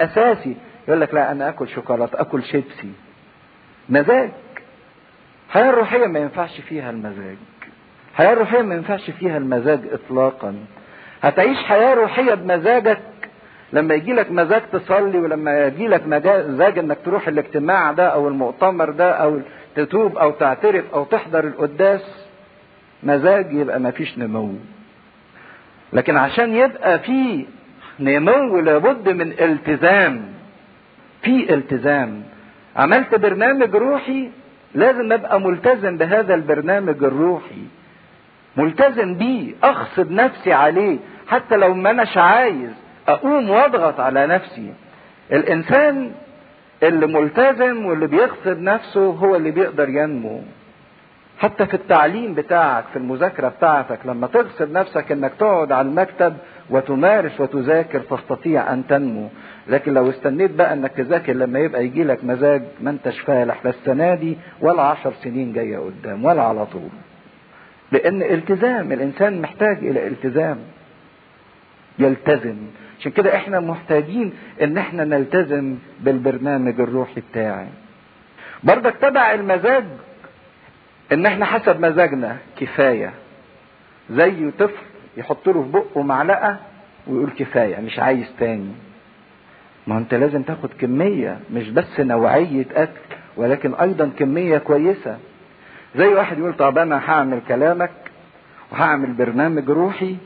أساسي. يقول لك لا أنا آكل شوكولاتة آكل شيبسي. مزاج. الحياة الروحيه ما ينفعش فيها المزاج. الحياة الروحيه ما ينفعش فيها المزاج اطلاقا. هتعيش حياة روحية بمزاجك. لما يجي لك مزاج تصلي ولما يجي لك مزاج إنك تروح الاجتماع ده أو المؤتمر ده أو تتوب أو تعترف أو تحضر القداس مزاج يبقى ما فيش نمو. لكن عشان يبقى في نمو لابد من التزام. في التزام. عملت برنامج روحي لازم أبقى ملتزم بهذا البرنامج الروحي. ملتزم بيه اغصب نفسي عليه. حتى لو ما أناش عايز أقوم وأضغط على نفسي. الإنسان اللي ملتزم واللي بيغصب نفسه هو اللي بيقدر ينمو. حتى في التعليم بتاعك في المذاكرة بتاعتك لما تغصب نفسك إنك تقعد على المكتب وتمارس وتذاكر تستطيع أن تنمو. لكن لو استنيت بقى أنك تذاكر لما يبقى يجي لك مزاج ما انتش فالح لا السنة دي ولا عشر سنين جاية قدام ولا على طول. لأن التزام الإنسان محتاج إلى التزام. يلتزم. عشان كده إحنا محتاجين إن إحنا نلتزم بالبرنامج الروحي بتاعي. برضك تبع المزاج إن إحنا حسب مزاجنا كفاية. زي طفل يحط له في بقه معلقة ويقول كفاية مش عايز تاني. ما انت لازم تاخد كمية مش بس نوعية أكل ولكن أيضا كمية كويسة. زي واحد يقول طب أنا هعمل كلامك وهعمل برنامج روحي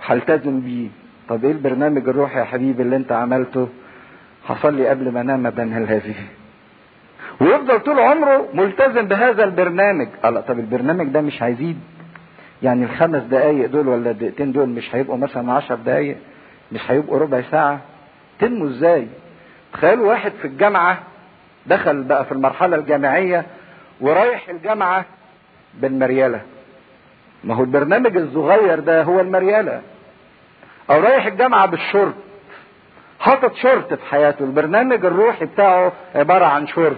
وهلتزم بيه. طب إيه البرنامج الروحي يا حبيبي اللي أنت عملته؟ حصل لي قبل ما أنام بنهل هذه ويفضل طول عمره ملتزم بهذا البرنامج. الله طب البرنامج ده مش هيزيد. يعني الخمس دقايق دول ولا الدقيقتين دول مش هيبقوا مثلا عشر دقايق مش هيبقوا ربع ساعة. تنمو إزاي؟ تخيلوا واحد في الجامعة دخل بقى في المرحلة الجامعية ورايح الجامعة بالمريالة. ما هو البرنامج الصغير ده هو المريالة. أو رايح الجامعة بالشرط حاطط شرط في حياته. البرنامج الروحي بتاعه عبارة عن شرط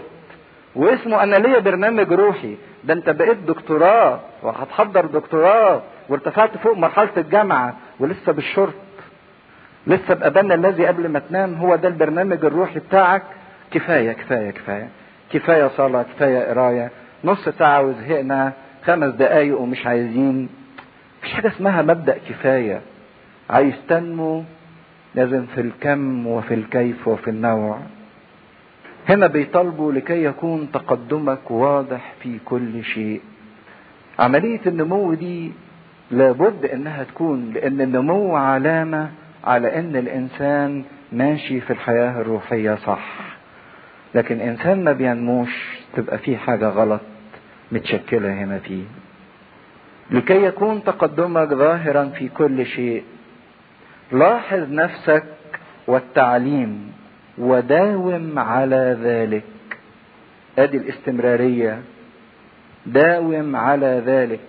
واسمه أنا ليا برنامج روحي. ده أنت بقيت دكتوراه وهتحضر دكتوراه وارتفعت فوق مرحلة الجامعة ولسه بالشرط. لسه بأبانا الذي قبل ما تنام هو ده البرنامج الروحي بتاعك. كفاية كفاية كفاية. كفاية صلاة كفاية قراية. نص ساعة وزهقنا. خمس دقايق ومش عايزين. مفيش حاجة اسمها مبدأ كفاية. عايز تنمو لازم في الكم وفي الكيف وفي النوع. هنا بيطالبوا لكي يكون تقدمك واضح في كل شيء. عملية النمو دي لابد إنها تكون لأن النمو علامة على إن الإنسان ماشي في الحياة الروحية صح. لكن إنسان ما بينموش تبقى فيه حاجة غلط متشكلة هنا فيه. لكي يكون تقدمك ظاهرا في كل شيء لاحظ نفسك والتعليم. وداوم على ذلك. أدي الاستمرارية. داوم على ذلك.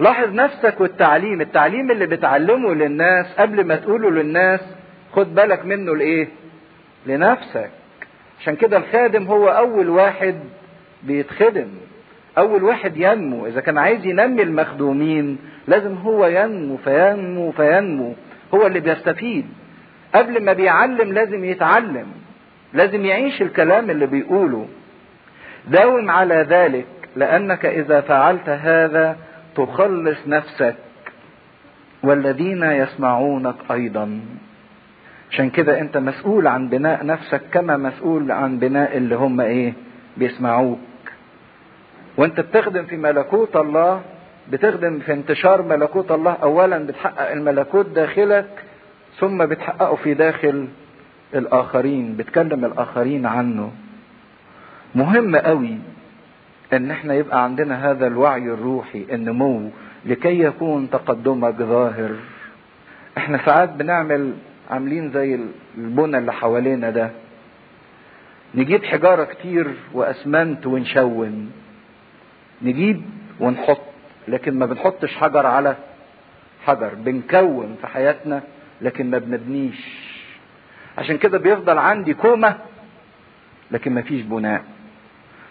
لاحظ نفسك والتعليم. التعليم اللي بتعلمه للناس قبل ما تقوله للناس خد بالك منه لإيه؟ لنفسك. عشان كده الخادم هو أول واحد بيتخدم. أول واحد ينمو. إذا كان عايز ينمي المخدومين لازم هو ينمو فينمو فينمو. هو اللي بيستفيد. قبل ما بيعلم لازم يتعلم لازم يعيش الكلام اللي بيقوله. داوم على ذلك لأنك إذا فعلت هذا تخلص نفسك. والذين يسمعونك أيضا. عشان كده أنت مسؤول عن بناء نفسك كما مسؤول عن بناء اللي هم إيه؟ بيسمعوك. وأنت بتخدم في ملكوت الله بتخدم في انتشار ملكوت الله. اولا بتحقق الملكوت داخلك ثم بتحققه في داخل الآخرين بتكلم الآخرين عنه. مهم قوي إن إحنا يبقى عندنا هذا الوعي الروحي النمو لكي يكون تقدمك ظاهر. إحنا ساعات بنعمل عاملين زي البنى اللي حوالينا ده. نجيب حجارة كتير وأسمنت ونشون نجيب ونحط لكن ما بنحطش حجر على حجر بنكون في حياتنا لكن ما بنبنيش. عشان كده بيفضل عندي كومة لكن ما فيش بناء.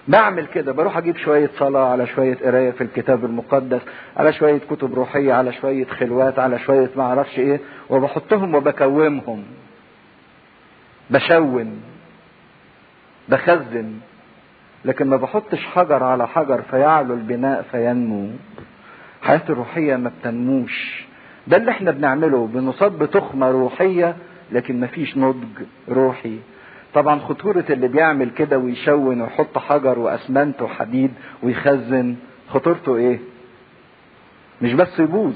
بعمل كده بروح أجيب شوية صلاة على شوية قراية في الكتاب المقدس على شوية كتب روحية على شوية خلوات على شوية ما أعرفش إيه وبحطهم وبكومهم. بشون بخزن لكن ما بحطش حجر على حجر فيعلو البناء فينمو. حياتي الروحية ما بتنموش. ده اللي إحنا بنعمله بنصاب بتخمة روحية لكن مفيش نضج روحي. طبعا خطورة اللي بيعمل كده ويشون ويحط حجر وأسمنت وحديد ويخزن خطورته إيه؟ مش بس يبوظ.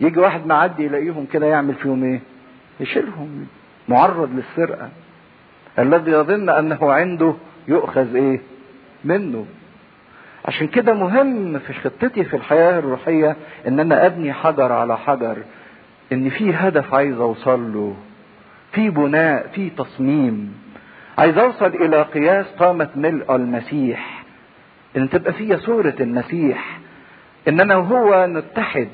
يجي واحد معدي يلاقيهم كده يعمل فيهم إيه؟ يشيلهم. معرض للسرقة. الذي يظن أنه عنده يؤخذ إيه؟ منه. عشان كده مهم في خطتي في الحياة الروحية ان أنا أبني حجر على حجر إن في هدف عايز أوصل له في بناء في تصميم. عايز أوصل إلى قياس قامة ملء المسيح. إن تبقى فيا صورة المسيح. ان أنا وهو نتحد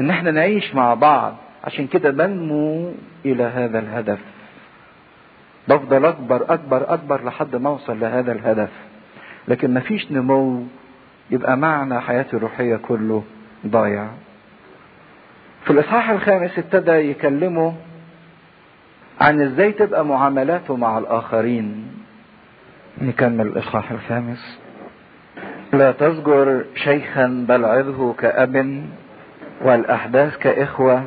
إن إحنا نعيش مع بعض. عشان كده بنمو إلى هذا الهدف. بفضل أكبر أكبر أكبر لحد ما أوصل لهذا الهدف. لكن مفيش نمو يبقى معنى حياتي الروحية كله ضايع. في الإصحاح الخامس ابتدى يكلمه عن إزاي تبقى معاملاته مع الآخرين. نكمل الإصحاح الخامس. لا تزجر شيخا بل عظه كأب والأحداث كإخوة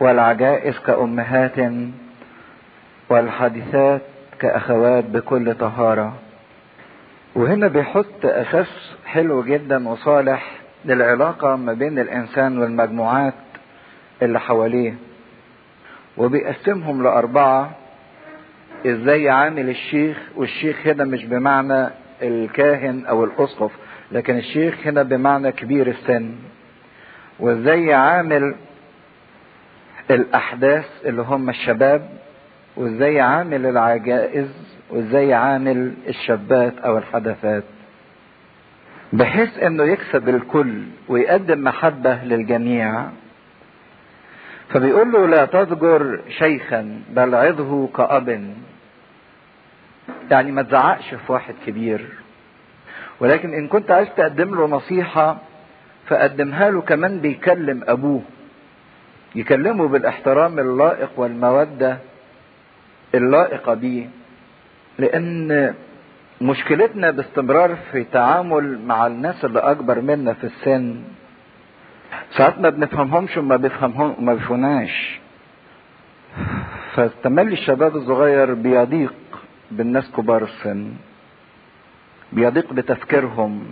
والعجائز كأمهات والحادثات كأخوات بكل طهارة. وهنا بيحط أساس حلو جدا وصالح للعلاقة ما بين الإنسان والمجموعات اللي حواليه. وبيقسمهم لأربعة. إزاي عامل الشيخ؟ والشيخ هنا مش بمعنى الكاهن أو الأسقف لكن الشيخ هنا بمعنى كبير السن. وإزاي عامل الأحداث اللي هم الشباب وإزاي عامل العجائز وازاي عامل الشابات أو الحدثات. بحيث انه يكسب الكل ويقدم محبة للجميع. فبيقول له لا تضجر شيخا بل عظه كأب. يعني ما تزعقش في واحد كبير. ولكن إن كنت عايز تقدم له نصيحة فقدمها له كمان بيكلم أبوه. يكلمه بالإحترام اللائق والمودة اللائقة بيه. لأن مشكلتنا باستمرار في تعامل مع الناس اللي أكبر منا في السن ساعات ما بنفهمهمش وما بيفهمهم ما بيفهمناش فاستمل الشباب الصغير بيضيق بالناس كبار السن بيضيق بتفكيرهم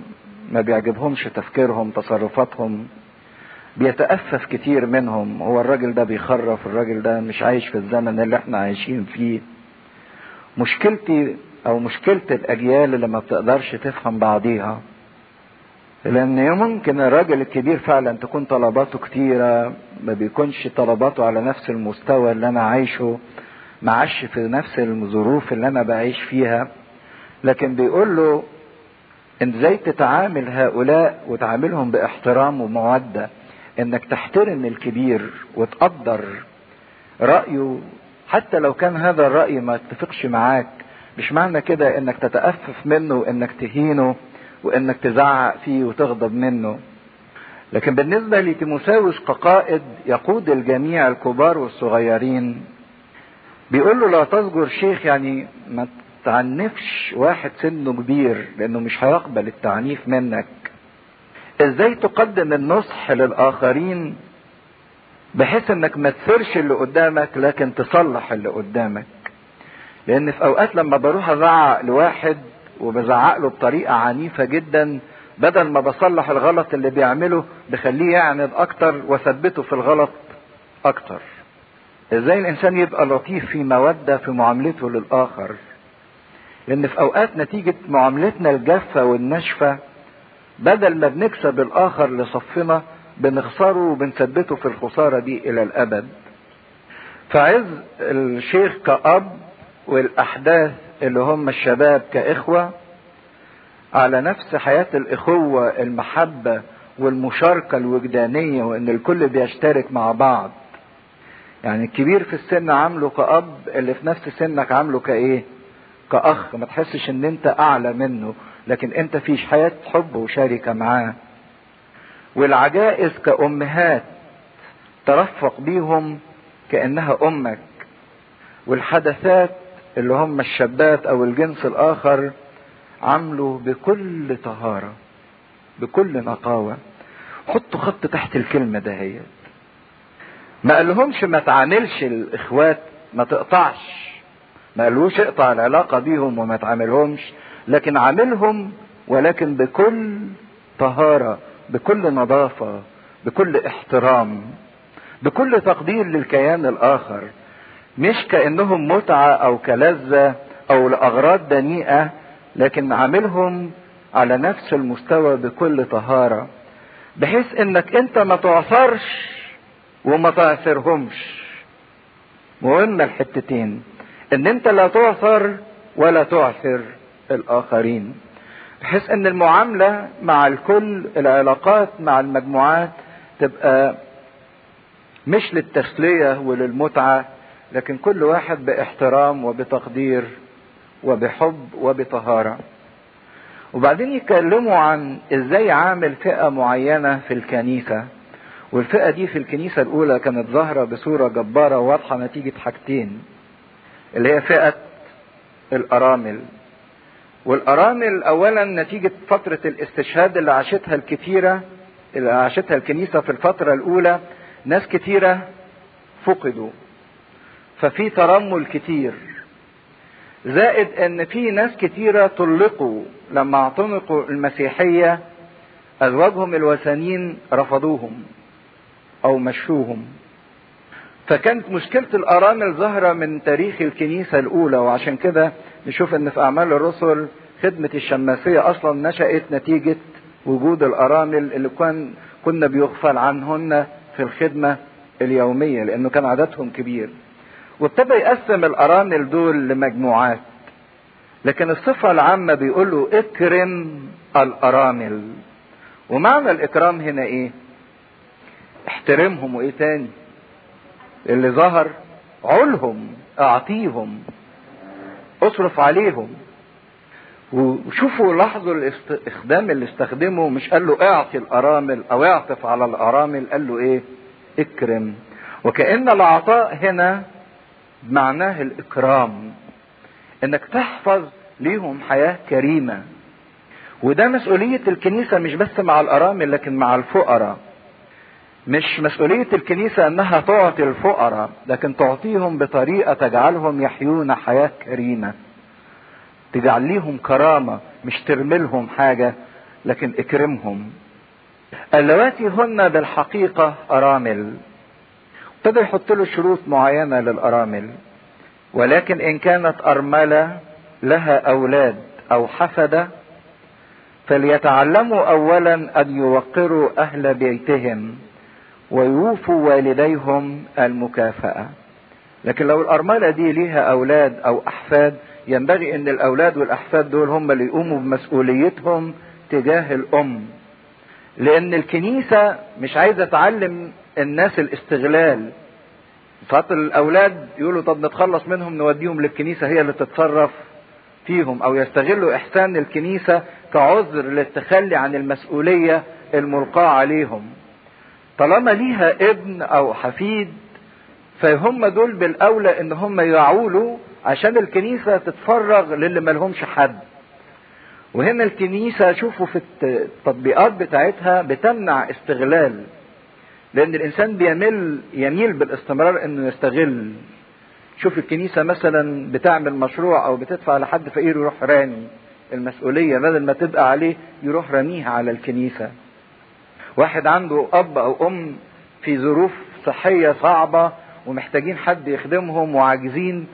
ما بيعجبهمش تفكيرهم تصرفاتهم بيتأفف كتير منهم. هو الراجل ده بيخرف الراجل ده مش عايش في الزمن اللي إحنا عايشين فيه. مشكلتي أو مشكلة الأجيال اللي ما بتقدرش تفهم بعضيها لأن ممكن الراجل الكبير فعلا تكون طلباته كتيرة ما بيكونش طلباته على نفس المستوى اللي أنا عايشه معاش في نفس الظروف اللي أنا بعيش فيها. لكن بيقول له انت إزاي تتعامل هؤلاء وتعاملهم بإحترام ومودة؟ إنك تحترم الكبير وتقدر رأيه حتى لو كان هذا الرأي ما اتفقش معاك مش معنى كده إنك تتأفف منه وإنك تهينه وإنك تزعق فيه وتغضب منه. لكن بالنسبة لتيموساوس كقائد يقود الجميع الكبار والصغيرين بيقول له لا تزجر شيخ يعني ما تعنفش واحد سنه كبير لأنه مش هيقبل التعنيف منك. إزاي تقدم النصح للآخرين بحيث إنك ما تثيرش اللي قدامك لكن تصلح اللي قدامك. لأن في أوقات لما بروح أزعق لواحد وبزعق له بطريقة عنيفة جدا بدل ما بصلح الغلط اللي بيعمله بخليه يعند أكتر وأثبته في الغلط أكتر. إزاي الإنسان يبقى لطيف في مودة في معاملته للآخر؟ لأن في أوقات نتيجة معاملتنا الجافة والناشفة بدل ما بنكسب الآخر لصفنا بنخسره وبنثبته في الخسارة دي إلى الأبد. فعز الشيخ كأب والأحداث اللي هم الشباب كإخوة على نفس حياة الإخوة المحبة والمشاركة الوجدانية وإن الكل بيشترك مع بعض. يعني الكبير في السن عامله كأب اللي في نفس سنك عامله كإيه؟ كأخ. ما تحسش إن أنت أعلى منه لكن أنت في حياة حب وشاركة معاه. والعجائز كأمهات ترفق بيهم كأنها أمك. والحدثات اللي هم الشابات أو الجنس الآخر عملوا بكل طهارة بكل نقاوة. حطوا خط تحت الكلمة دهيت ما قالهمش ما تعاملش الإخوات ما تقطعش. ما قالوش اقطع العلاقة بيهم وما تعاملهمش لكن عاملهم ولكن بكل طهارة. بكل نظافة بكل احترام بكل تقدير للكيان الآخر مش كأنهم متعة أو كلذة أو لأغراض دنيئة لكن عاملهم على نفس المستوى بكل طهارة بحيث إنك أنت ما تعثرش وما تعثرهمش. مهمه الحتتين إن أنت لا تعثر ولا تعثر الآخرين. بحيث إن المعاملة مع الكل العلاقات مع المجموعات تبقى مش للتسليه وللمتعة لكن كل واحد بإحترام وبتقدير وبحب وبطهارة. وبعدين يتكلموا عن إزاي عامل فئة معينة في الكنيسة. والفئة دي في الكنيسة الأولى كانت ظاهرة بصورة جبارة واضحه نتيجة حاجتين اللي هي فئة الأرامل. والأرامل اولا نتيجة فترة الاستشهاد اللي عاشتها الكثيرة اللي عاشتها الكنيسة في الفترة الأولى ناس كثيرة فقدوا. ففي ترمل كتير. زائد إن في ناس كتيرة طلقوا لما اعتنقوا المسيحية أزواجهم الوثنيين رفضوهم أو مشوهم. فكانت مشكلة الأرامل ظاهرة من تاريخ الكنيسة الأولى وعشان كده نشوف إن في أعمال الرسل خدمة الشماسية أصلا نشأت نتيجة وجود الأرامل اللي كان كنا بيغفل عنهن في الخدمة اليومية لأنه كان عددهم كبير. وابتدى يقسم الأرامل دول لمجموعات. لكن الصفة العامة بيقول له اكرم الأرامل. ومعنى الإكرام هنا إيه؟ احترمهم وإيه تاني؟ اللي ظهر علهم أعطيهم. اصرف عليهم. وشوفوا لاحظوا الاستخدام اللي استخدمه مش قال له اعطي الأرامل أو اعطف على الأرامل قال له إيه؟ اكرم. وكأن العطاء هنا معناه الإكرام إنك تحفظ ليهم حياة كريمة. وده مسؤولية الكنيسة مش بس مع الأرامل لكن مع الفقراء. مش مسؤولية الكنيسة أنها تعطي الفقراء لكن تعطيهم بطريقة تجعلهم يحيون حياة كريمة. تجعل ليهم كرامة مش ترملهم حاجة لكن اكرمهم. اللواتي هن بالحقيقة أرامل. ابتدى يحط له شروط معينة للأرامل. ولكن إن كانت أرملة لها أولاد أو حفدة فليتعلموا أولا أن يوقروا أهل بيتهم. ويوفوا والديهم المكافأة. لكن لو الأرملة دي ليها أولاد أو أحفاد ينبغي أن الأولاد والأحفاد دول هم اللي يقوموا بمسؤوليتهم تجاه الأم. لأن الكنيسة مش عايزة تعلم الناس الاستغلال. ساعات الأولاد يقولوا طب نتخلص منهم نوديهم للكنيسة هي اللي تتصرف فيهم أو يستغلوا إحسان الكنيسة كعذر للتخلي عن المسؤولية الملقاة عليهم. طالما ليها ابن أو حفيد فهم دول بالأولى إن هم يعولوا عشان الكنيسة تتفرغ للي ملهمش حد. وهنا الكنيسة شوفوا في التطبيقات بتاعتها بتمنع استغلال لأن الإنسان بيميل يميل بالاستمرار إنه يستغل. شوف الكنيسة مثلا بتعمل مشروع أو بتدفع لحد فقير يروح رامي المسؤولية بدل ما تبقى عليه يروح رميها على الكنيسة. واحد عنده أب أو أم في ظروف صحية صعبة ومحتاجين حد يخدمهم وعاجزين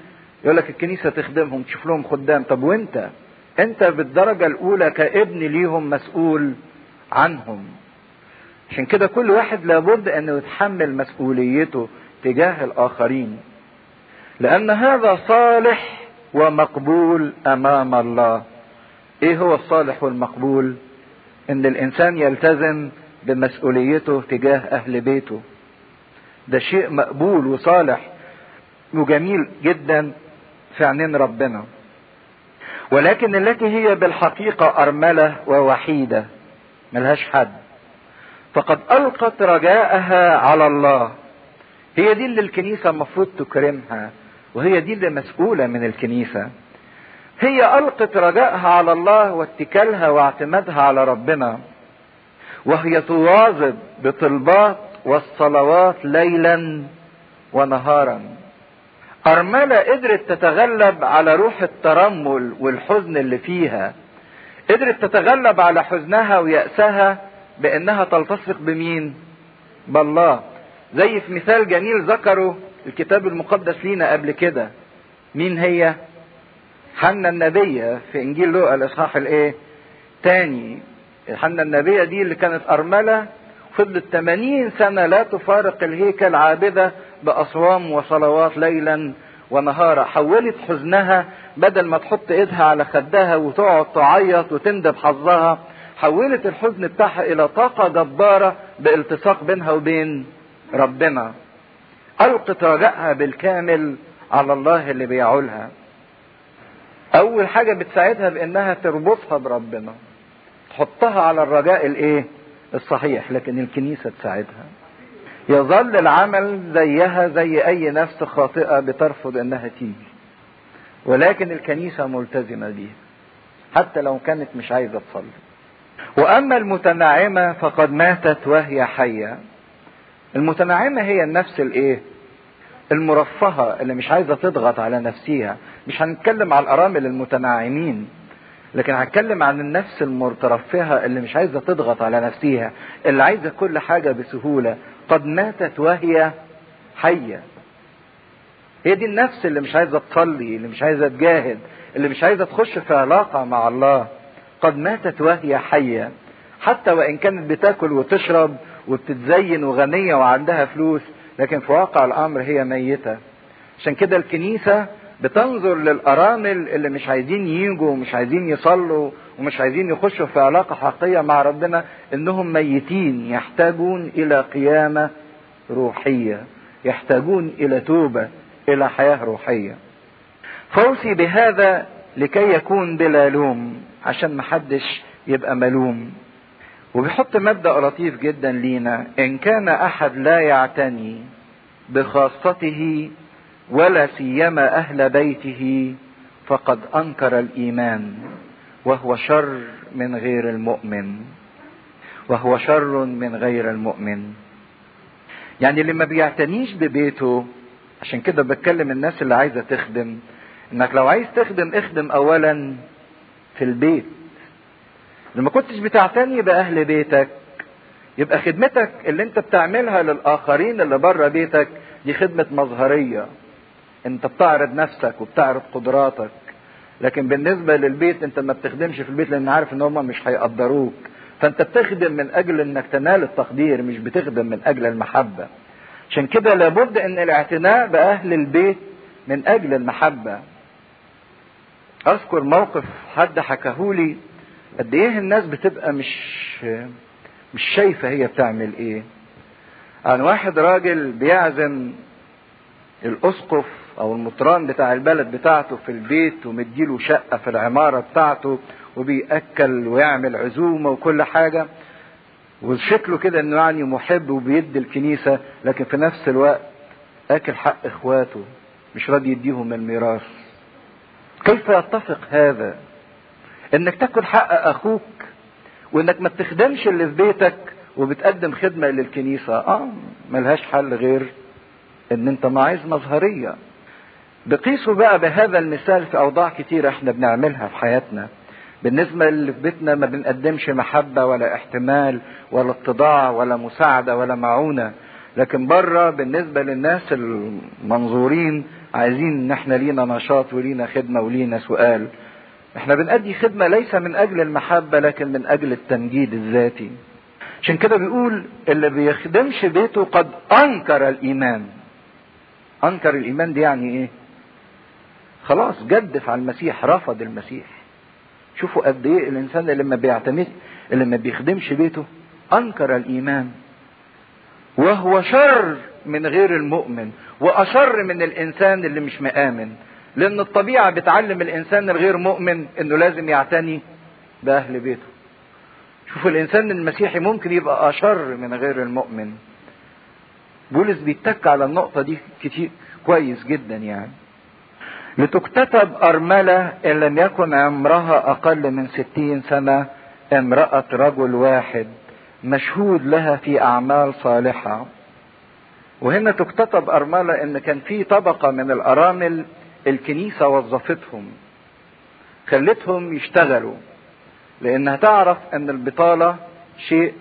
يقول لك الكنيسة تخدمهم تشوف لهم خدام. طب وإنت؟ إنت بالدرجة الأولى كابن ليهم مسؤول عنهم. عشان كده كل واحد لابد انه يتحمل مسؤوليته تجاه الآخرين. لأن هذا صالح ومقبول أمام الله. إيه هو الصالح والمقبول؟ إن الإنسان يلتزم بمسؤوليته تجاه أهل بيته. ده شيء مقبول وصالح وجميل جدا في عينين ربنا. ولكن التي هي بالحقيقة أرملة ووحيدة ملهاش حد. فقد ألقت رجاءها على الله. هي دي اللي الكنيسة المفروض تكرمها وهي دي اللي مسؤولة من الكنيسة. هي ألقت رجائها على الله واتكالها واعتمادها على ربنا. وهي تواظب بطلبات والصلوات ليلا ونهارا. أرملة قدرت تتغلب على روح الترمل والحزن اللي فيها. قدرت تتغلب على حزنها ويأسها بأنها تلتصق بمين؟ بالله. زي في مثال جميل ذكره الكتاب المقدس لينا قبل كده. مين هي؟ حنا النبية في إنجيل لوقا الإصحاح الإيه؟ تاني. حنا النبية دي اللي كانت أرملة فضلت 80 سنة لا تفارق الهيكل عابدة بأصوام وصلوات ليلا ونهارا. حولت حزنها بدل ما تحط إيدها على خدها وتقعد تعيط وتندب حظها حولت الحزن بتاعها إلى طاقة جبارة بالتصاق بينها وبين ربنا. ألقت رجائها بالكامل على الله اللي بيعولها. أول حاجة بتساعدها بإنها تربطها بربنا. تحطها على الرجاء الايه؟ الصحيح لكن الكنيسة تساعدها. يظل العمل زيها زي أي نفس خاطئة بترفض إنها تيجي. ولكن الكنيسة ملتزمة بيها حتى لو كانت مش عايزة تصلي. وأما المتنعمة فقد ماتت وهي حية. المتنعمة هي النفس الايه؟ المرفهة اللي مش عايزة تضغط على نفسها مش هنتكلم على الأرامل المتناعمين لكن هنتكلم عن النفس المترفهة اللي مش عايزة تضغط على نفسها اللي عايزة كل حاجة بسهولة. قد ماتت وهي حية. هي دي النفس اللي مش عايزة تصلي اللي مش عايزة تجاهد اللي مش عايزة تخش في علاقة مع الله. قد ماتت وهي حية. حتى وإن كانت بتاكل وتشرب وبتتزين وغنية وعندها فلوس لكن في واقع الأمر هي ميتة. عشان كده الكنيسة بتنظر للأرامل اللي مش عايزين ييجوا ومش عايزين يصلوا ومش عايزين يخشوا في علاقة حقيقية مع ربنا إنهم ميتين يحتاجون إلى قيامة روحية يحتاجون إلى توبة إلى حياة روحية. فوصي بهذا لكي يكون بلا لوم عشان محدش يبقى ملوم. وبيحط مبدأ لطيف جدا لينا إن كان أحد لا يعتني بخاصته ولا سيما أهل بيته فقد أنكر الإيمان وهو شر من غير المؤمن وهو شر من غير المؤمن. يعني اللي ما بيعتنيش ببيته عشان كده بتكلم الناس اللي عايزة تخدم إنك لو عايز تخدم اخدم اولا في البيت. لما كنتش بتعتني بأهل بيتك يبقى خدمتك اللي أنت بتعملها للآخرين اللي بره بيتك دي خدمة مظهرية. انت بتعرض نفسك وبتعرض قدراتك. لكن بالنسبة للبيت انت ما بتخدمش في البيت لأن عارف ان هم مش هيقدروك. فانت بتخدم من أجل انك تنال التقدير مش بتخدم من أجل المحبة. عشان كده لابد ان الاعتناء بأهل البيت من أجل المحبة. اذكر موقف حد حكاهولي قد إيه الناس بتبقى مش مش شايفة هي بتعمل إيه. عن واحد راجل بيعزم الأسقف أو المطران بتاع البلد بتاعته في البيت ومديله شقة في العمارة بتاعته وبيأكل ويعمل عزومة وكل حاجة. وشكله كده إنه يعني محب وبيدي الكنيسة لكن في نفس الوقت أكل حق إخواته مش راضي يديهم الميراث. كيف يتفق هذا؟ إنك تاكل حق أخوك وإنك ما تخدمش اللي في بيتك وبتقدم خدمة للكنيسة. آه ملهاش حل غير إن أنت معايز مظهرية. بقيسوا بقى بهذا المثال في أوضاع كتيرة إحنا بنعملها في حياتنا. بالنسبة اللي في بيتنا ما بنقدمش محبة ولا احتمال ولا اتضاع ولا مساعدة ولا معونة. لكن بره بالنسبة للناس المنظورين عايزين إن إحنا لينا نشاط ولينا خدمة ولينا سؤال. إحنا بنأدي خدمة ليس من أجل المحبة لكن من أجل التمجيد الذاتي. عشان كده بيقول اللي بيخدمش بيته قد أنكر الإيمان. أنكر الإيمان دي يعني إيه؟ خلاص جدف على المسيح رفض المسيح. شوفوا قد إيه الإنسان اللي ما بيعتمد اللي ما بيخدمش بيته أنكر الإيمان. وهو شر من غير المؤمن وأشر من الإنسان اللي مش مآمن. لأن الطبيعة بتعلم الإنسان الغير مؤمن إنه لازم يعتني بأهل بيته. شوفوا الإنسان المسيحي ممكن يبقى أشر من غير المؤمن. بولس بيتك على النقطة دي كتير كويس جدا يعني. لتكتتب أرملة إن لم يكن عمرها أقل من ستين سنة امرأة رجل واحد مشهود لها في أعمال صالحة. وهنا تكتتب أرملة إن كان في طبقة من الأرامل الكنيسة وظفتهم خلتهم يشتغلوا لأنها تعرف أن البطالة شيء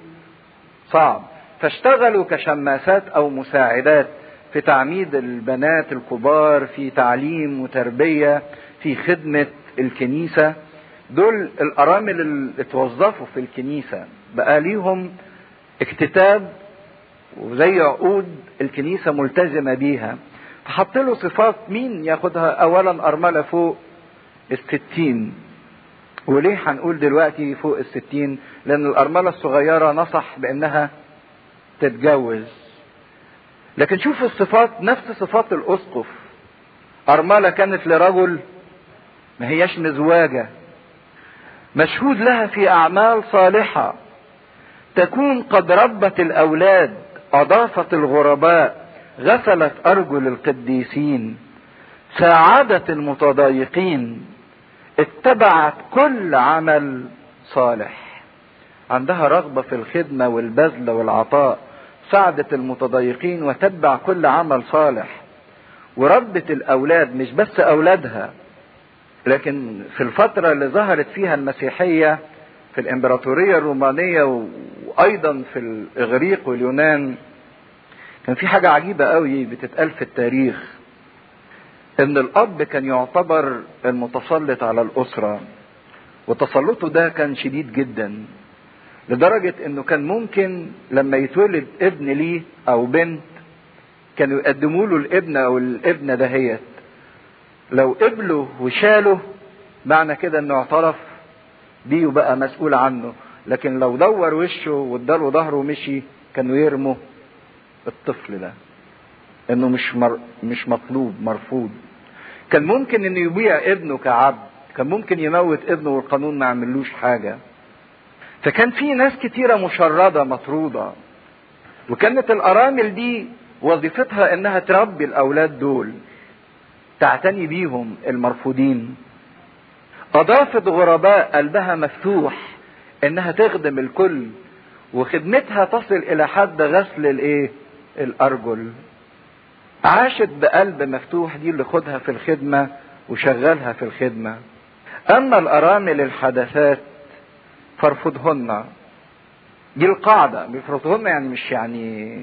صعب. فاشتغلوا كشماسات أو مساعدات في تعميد البنات الكبار في تعليم وتربية في خدمة الكنيسة. دول الأرامل اللي اتوظفوا في الكنيسة بقى ليهم اكتتاب وزي عقود الكنيسة ملتزمة بيها. فحط له صفات مين ياخدها؟ أولا أرملة فوق الستين. وليه هنقول دلوقتي فوق الستين؟ لأن الأرملة الصغيرة نصح بأنها تتجوز. لكن شوفوا الصفات نفس صفات الأسقف. أرملة كانت لرجل ما هياش مزواجة. مشهود لها في أعمال صالحة. تكون قد ربت الأولاد أضافت الغرباء غسلت أرجل القديسين. ساعدت المتضايقين. اتبعت كل عمل صالح. عندها رغبة في الخدمة والبذل والعطاء. ساعدت المتضايقين وتتبع كل عمل صالح. وربت الأولاد مش بس أولادها لكن في الفترة اللي ظهرت فيها المسيحية في الإمبراطورية الرومانية وأيضا في الإغريق واليونان كان في حاجة عجيبة قوي بتتقال في التاريخ. إن الأب كان يعتبر المتسلط على الأسرة وتسلطه ده كان شديد جدا. لدرجة إنه كان ممكن لما يتولد ابن ليه أو بنت كانوا يقدموا له الابن أو الابنة دهيت لو قبله وشاله معنى كده إنه اعترف بيه وبقى مسؤول عنه. لكن لو دور وشه واداله ظهره ومشي كانوا يرموا الطفل ده. إنه مش مر... مش مطلوب مرفوض. كان ممكن إنه يبيع ابنه كعبد. كان ممكن يموت ابنه والقانون ما يعملوش حاجة. فكان في ناس كتيرة مشردة مطرودة. وكانت الأرامل دي وظيفتها إنها تربي الأولاد دول تعتني بيهم المرفوضين. أضافت غرباء قلبها مفتوح إنها تخدم الكل وخدمتها تصل إلى حد غسل الإيه؟ الأرجل. عاشت بقلب مفتوح دي اللي خدها في الخدمة وشغلها في الخدمة. أما الأرامل الحدثات فارفضهن. دي القاعدة بيفرضهن يعني مش يعني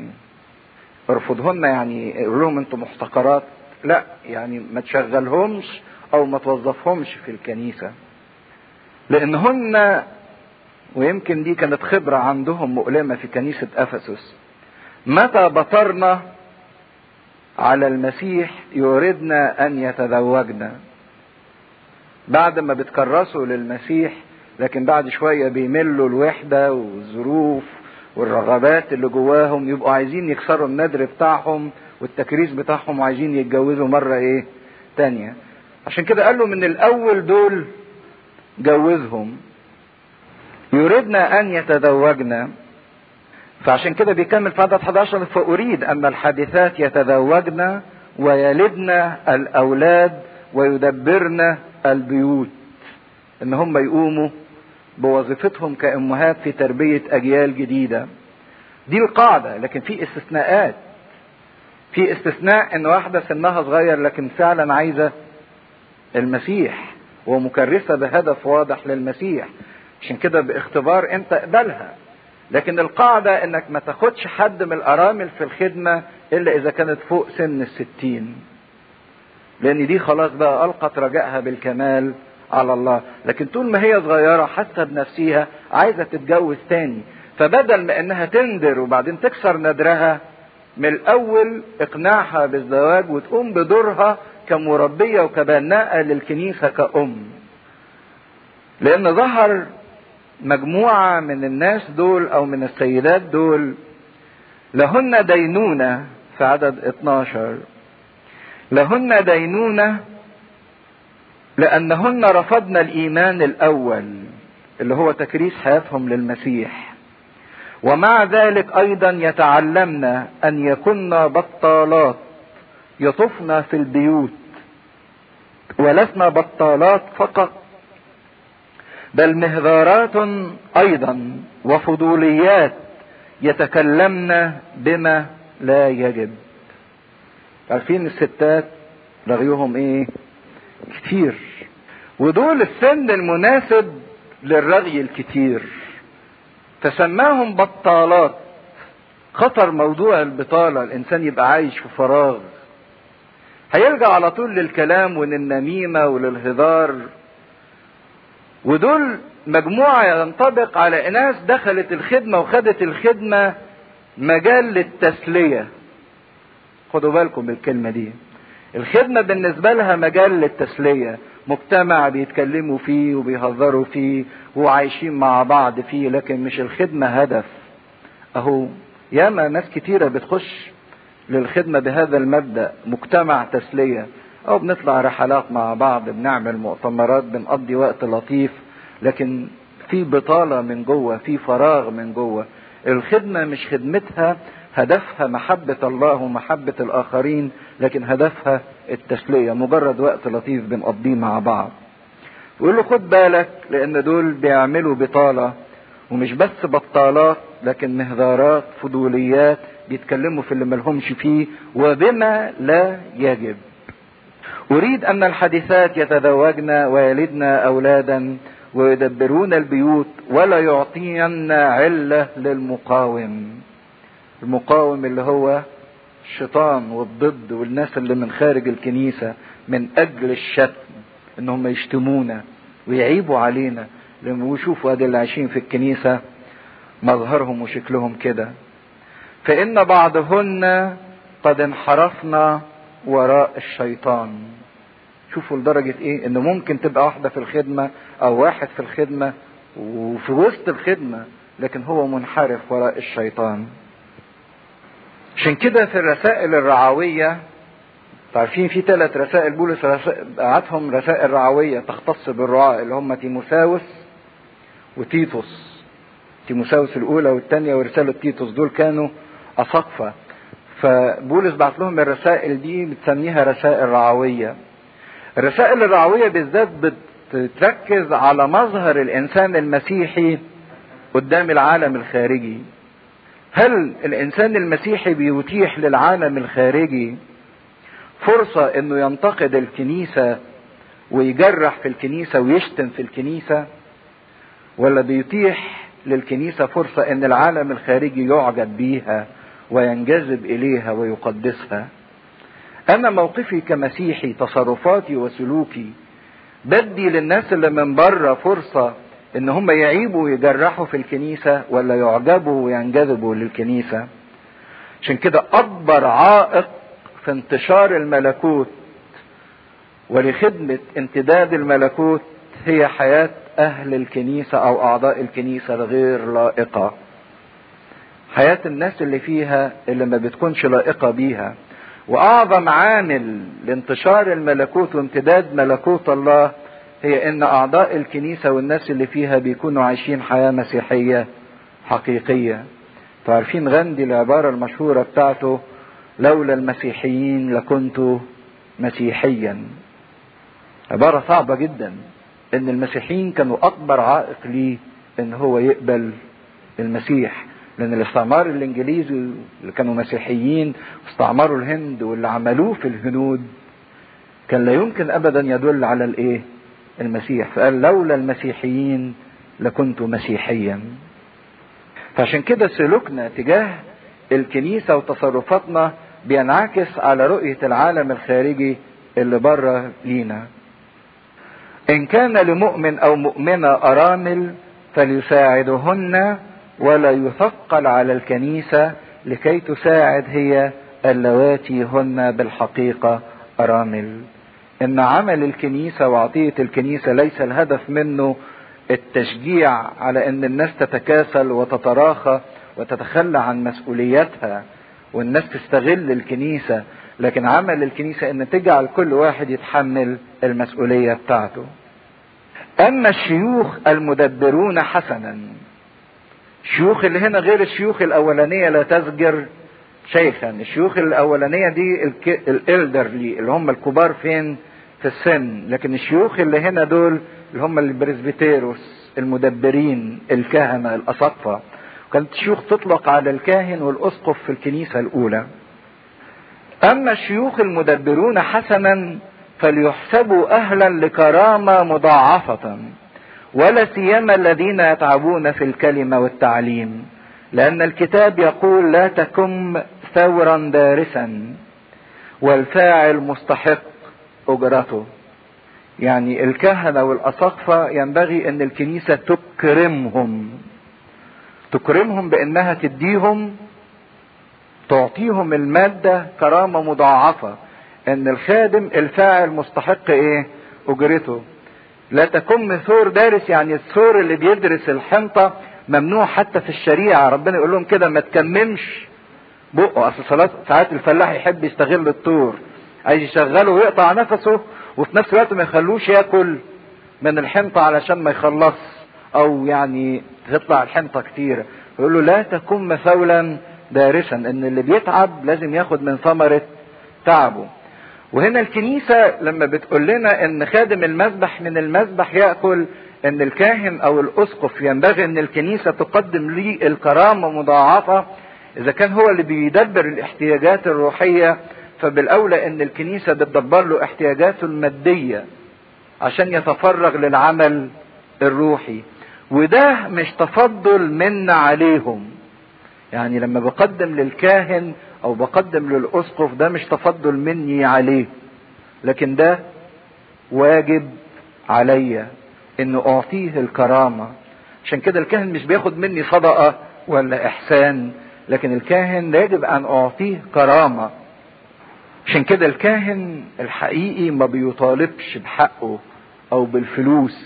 ارفضهن يعني قول لهم أنتم محتقرات. لا يعني ما تشغلهمش أو ما توظفهمش في الكنيسة. لأنهن ويمكن دي كانت خبرة عندهم مؤلمة في كنيسة أفسس متى بطرنا على المسيح يريدنا أن يتزوجنا بعد ما بتكرسوا للمسيح لكن بعد شوية بيملوا الوحدة والظروف والرغبات اللي جواهم يبقوا عايزين يكسروا النذر بتاعهم والتكريس بتاعهم وعايزين يتجوزوا مرة إيه؟ تانية. عشان كده قال له من الأول دول جوزهم يريدنا أن يتزوجنا. فعشان كده بيكمل في عدد 11 فأريد أن الحادثات يتزوجن ويلدن الأولاد ويدبرن البيوت. إن هم يقوموا بوظيفتهم كأمهات في تربية أجيال جديدة. دي القاعدة لكن في استثناءات. في استثناء إن واحدة سنها صغير لكن فعلا عايزة المسيح ومكرسة بهدف واضح للمسيح. عشان كده باختبار انت اقبلها لكن القاعدة إنك ما تاخدش حد من الأرامل في الخدمة إلا إذا كانت فوق سن الستين. لأن دي خلاص بقى ألقت رجائها بالكمال. على الله. لكن طول ما هي صغيرة حاسة بنفسها عايزة تتجوز تاني. فبدل ما إنها تندر وبعدين تكسر ندرها من الأول اقناعها بالزواج وتقوم بدورها كمربية وكبناءة للكنيسة كأم. لأن ظهر مجموعة من الناس دول أو من السيدات دول لهن دينونة في عدد 12 لهن دينونة لأنهن رفضن الإيمان الأول اللي هو تكريس حياتهم للمسيح. ومع ذلك أيضا يتعلمن أن يكن بطالات يطفن في البيوت. ولسنا بطالات فقط بل مهذارات أيضا وفضوليات يتكلمن بما لا يجب. عارفين الستات رغيهم إيه؟ كتير. ودول السن المناسب للرغي الكتير. فسماهم بطالات. خطر موضوع البطالة الإنسان يبقى عايش في فراغ. هيلجأ على طول للكلام وللنميمة وللهزار ودول مجموعة ينطبق على ناس دخلت الخدمة وخدت الخدمة مجال للتسلية. خدوا بالكم بالكلمة دي. الخدمة بالنسبة لها مجال للتسلية. مجتمع بيتكلموا فيه وبيهزروا فيه وعايشين مع بعض فيه لكن مش الخدمة هدف. أهو ياما ناس كتيرة بتخش للخدمة بهذا المبدأ مجتمع تسلية. أو بنطلع رحلات مع بعض بنعمل مؤتمرات بنقضي وقت لطيف لكن في بطالة من جوه في فراغ من جوه. الخدمة مش خدمتها هدفها محبة الله ومحبة الآخرين لكن هدفها التسلية مجرد وقت لطيف بنقضيه مع بعض. ويقول له خد بالك لأن دول بيعملوا بطالة ومش بس بطالات لكن مهذارات فضوليات بيتكلموا في اللي ملهمش فيه وبما لا يجب. أريد أن الحديثات يتزوجن ويلدن أولادا ويدبرون البيوت ولا يعطين علة للمقاوم. المقاوم اللي هو الشيطان والضد والناس اللي من خارج الكنيسة من أجل الشتم إنهم يشتمونا ويعيبوا علينا. لما يشوفوا ادي اللي عايشين في الكنيسة مظهرهم وشكلهم كده. فإن بعضهن قد انحرفنا وراء الشيطان. شوفوا لدرجة إيه؟ ان ممكن تبقى واحدة في الخدمة أو واحد في الخدمة وفي وسط الخدمة لكن هو منحرف وراء الشيطان. عشان كده في الرسائل الرعوية عارفين في ثلاث رسائل بولس بعتهم رسائل رعوية تختص بالرعاة اللي هم تيموساوس وتيتوس. تيموساوس الأولى والثانية ورسالة تيتوس دول كانوا أساقفة فبولس بعت لهم الرسائل دي بتسميها رسائل رعوية. الرسائل الرعوية بالذات بتركز على مظهر الإنسان المسيحي قدام العالم الخارجي. هل الإنسان المسيحي بيتيح للعالم الخارجي فرصة إنه ينتقد الكنيسة ويجرح في الكنيسة ويشتم في الكنيسة؟ ولا بيتيح للكنيسة فرصة إن العالم الخارجي يعجب بيها وينجذب إليها ويقدسها؟ أنا موقفي كمسيحي تصرفاتي وسلوكي بدي للناس اللي من بره فرصة إن هم يعيبوا ويجرحوا في الكنيسة ولا يعجبوا وينجذبوا للكنيسة عشان كده أكبر عائق في انتشار الملكوت ولخدمة امتداد الملكوت هي حياة أهل الكنيسة أو أعضاء الكنيسة الغير لائقة. حياة الناس اللي فيها اللي ما بتكونش لائقة بيها. وأعظم عامل لانتشار الملكوت وامتداد ملكوت الله هي إن أعضاء الكنيسة والناس اللي فيها بيكونوا عايشين حياة مسيحية حقيقية. تعرفين غاندي العبارة المشهورة بتاعته لولا المسيحيين لكنت مسيحيا. عبارة صعبة جدا. إن المسيحيين كانوا أكبر عائق ليه إن هو يقبل المسيح. لأن الاستعمار الانجليزي اللي كانوا مسيحيين واستعمروا الهند واللي عملوه في الهنود كان لا يمكن ابدا يدل على الإيه؟ المسيح. فقال لولا المسيحيين لكنت مسيحيا. فعشان كده سلوكنا تجاه الكنيسة وتصرفاتنا بينعكس على رؤية العالم الخارجي اللي بره لينا. إن كان لمؤمن أو مؤمنة أرامل فليساعدهن ولا يثقل على الكنيسة لكي تساعد هي اللواتي هن بالحقيقة أرامل. إن عمل الكنيسة وعطية الكنيسة ليس الهدف منه التشجيع على إن الناس تتكاسل وتتراخى وتتخلى عن مسؤولياتها والناس تستغل الكنيسة لكن عمل الكنيسة إن تجعل كل واحد يتحمل المسؤولية بتاعته. أما الشيوخ المدبرون حسنا الشيوخ اللي هنا غير الشيوخ الأولانية لا تزجر شيخا الشيوخ الأولانية دي الإلدرلي اللي هم الكبار فين؟ في السن لكن الشيوخ اللي هنا دول اللي هم البرزبيتيروس المدبرين الكهنة الأساقفة كانت الشيوخ تطلق على الكاهن والأسقف في الكنيسة الأولى. أما الشيوخ المدبرون حسنا فليحسبوا أهلا لكرامة مضاعفة ولا سيما الذين يتعبون في الكلمة والتعليم لأن الكتاب يقول لا تكن ثورا دارسا والفاعل مستحق أجرته. يعني الكهنة والأساقفة ينبغي أن الكنيسة تكرمهم. تكرمهم بأنها تديهم تعطيهم المادة كرامة مضاعفة. أن الخادم الفاعل مستحق إيه؟ أجرته. لا تكن ثور دارس يعني الثور اللي بيدرس الحنطة ممنوع حتى في الشريعة. ربنا يقول لهم كده ما تكممش بقه. أصل ساعات الفلاح يحب يستغل الطور عايز يشغله ويقطع نفسه وفي نفس الوقت ما يخلوش ياكل من الحنطة علشان ما يخلص أو يعني تطلع الحنطة كتير. يقول له لا تكن مثولا دارسا إن اللي بيتعب لازم ياخد من ثمرة تعبه. وهنا الكنيسة لما بتقول لنا إن خادم المذبح من المذبح يأكل إن الكاهن أو الأسقف ينبغي إن الكنيسة تقدم لي الكرامة مضاعفة إذا كان هو اللي بيدبر الاحتياجات الروحية فبالأولى إن الكنيسة بتدبر له احتياجاته المادية عشان يتفرغ للعمل الروحي. وده مش تفضل منا عليهم. يعني لما بقدم للكاهن أو بقدم للأسقف ده مش تفضل مني عليه. لكن ده واجب عليا ان أعطيه الكرامة. عشان كده الكاهن مش بياخد مني صدقة ولا إحسان لكن الكاهن يجب أن أعطيه كرامة. عشان كده الكاهن الحقيقي ما بيطالبش بحقه أو بالفلوس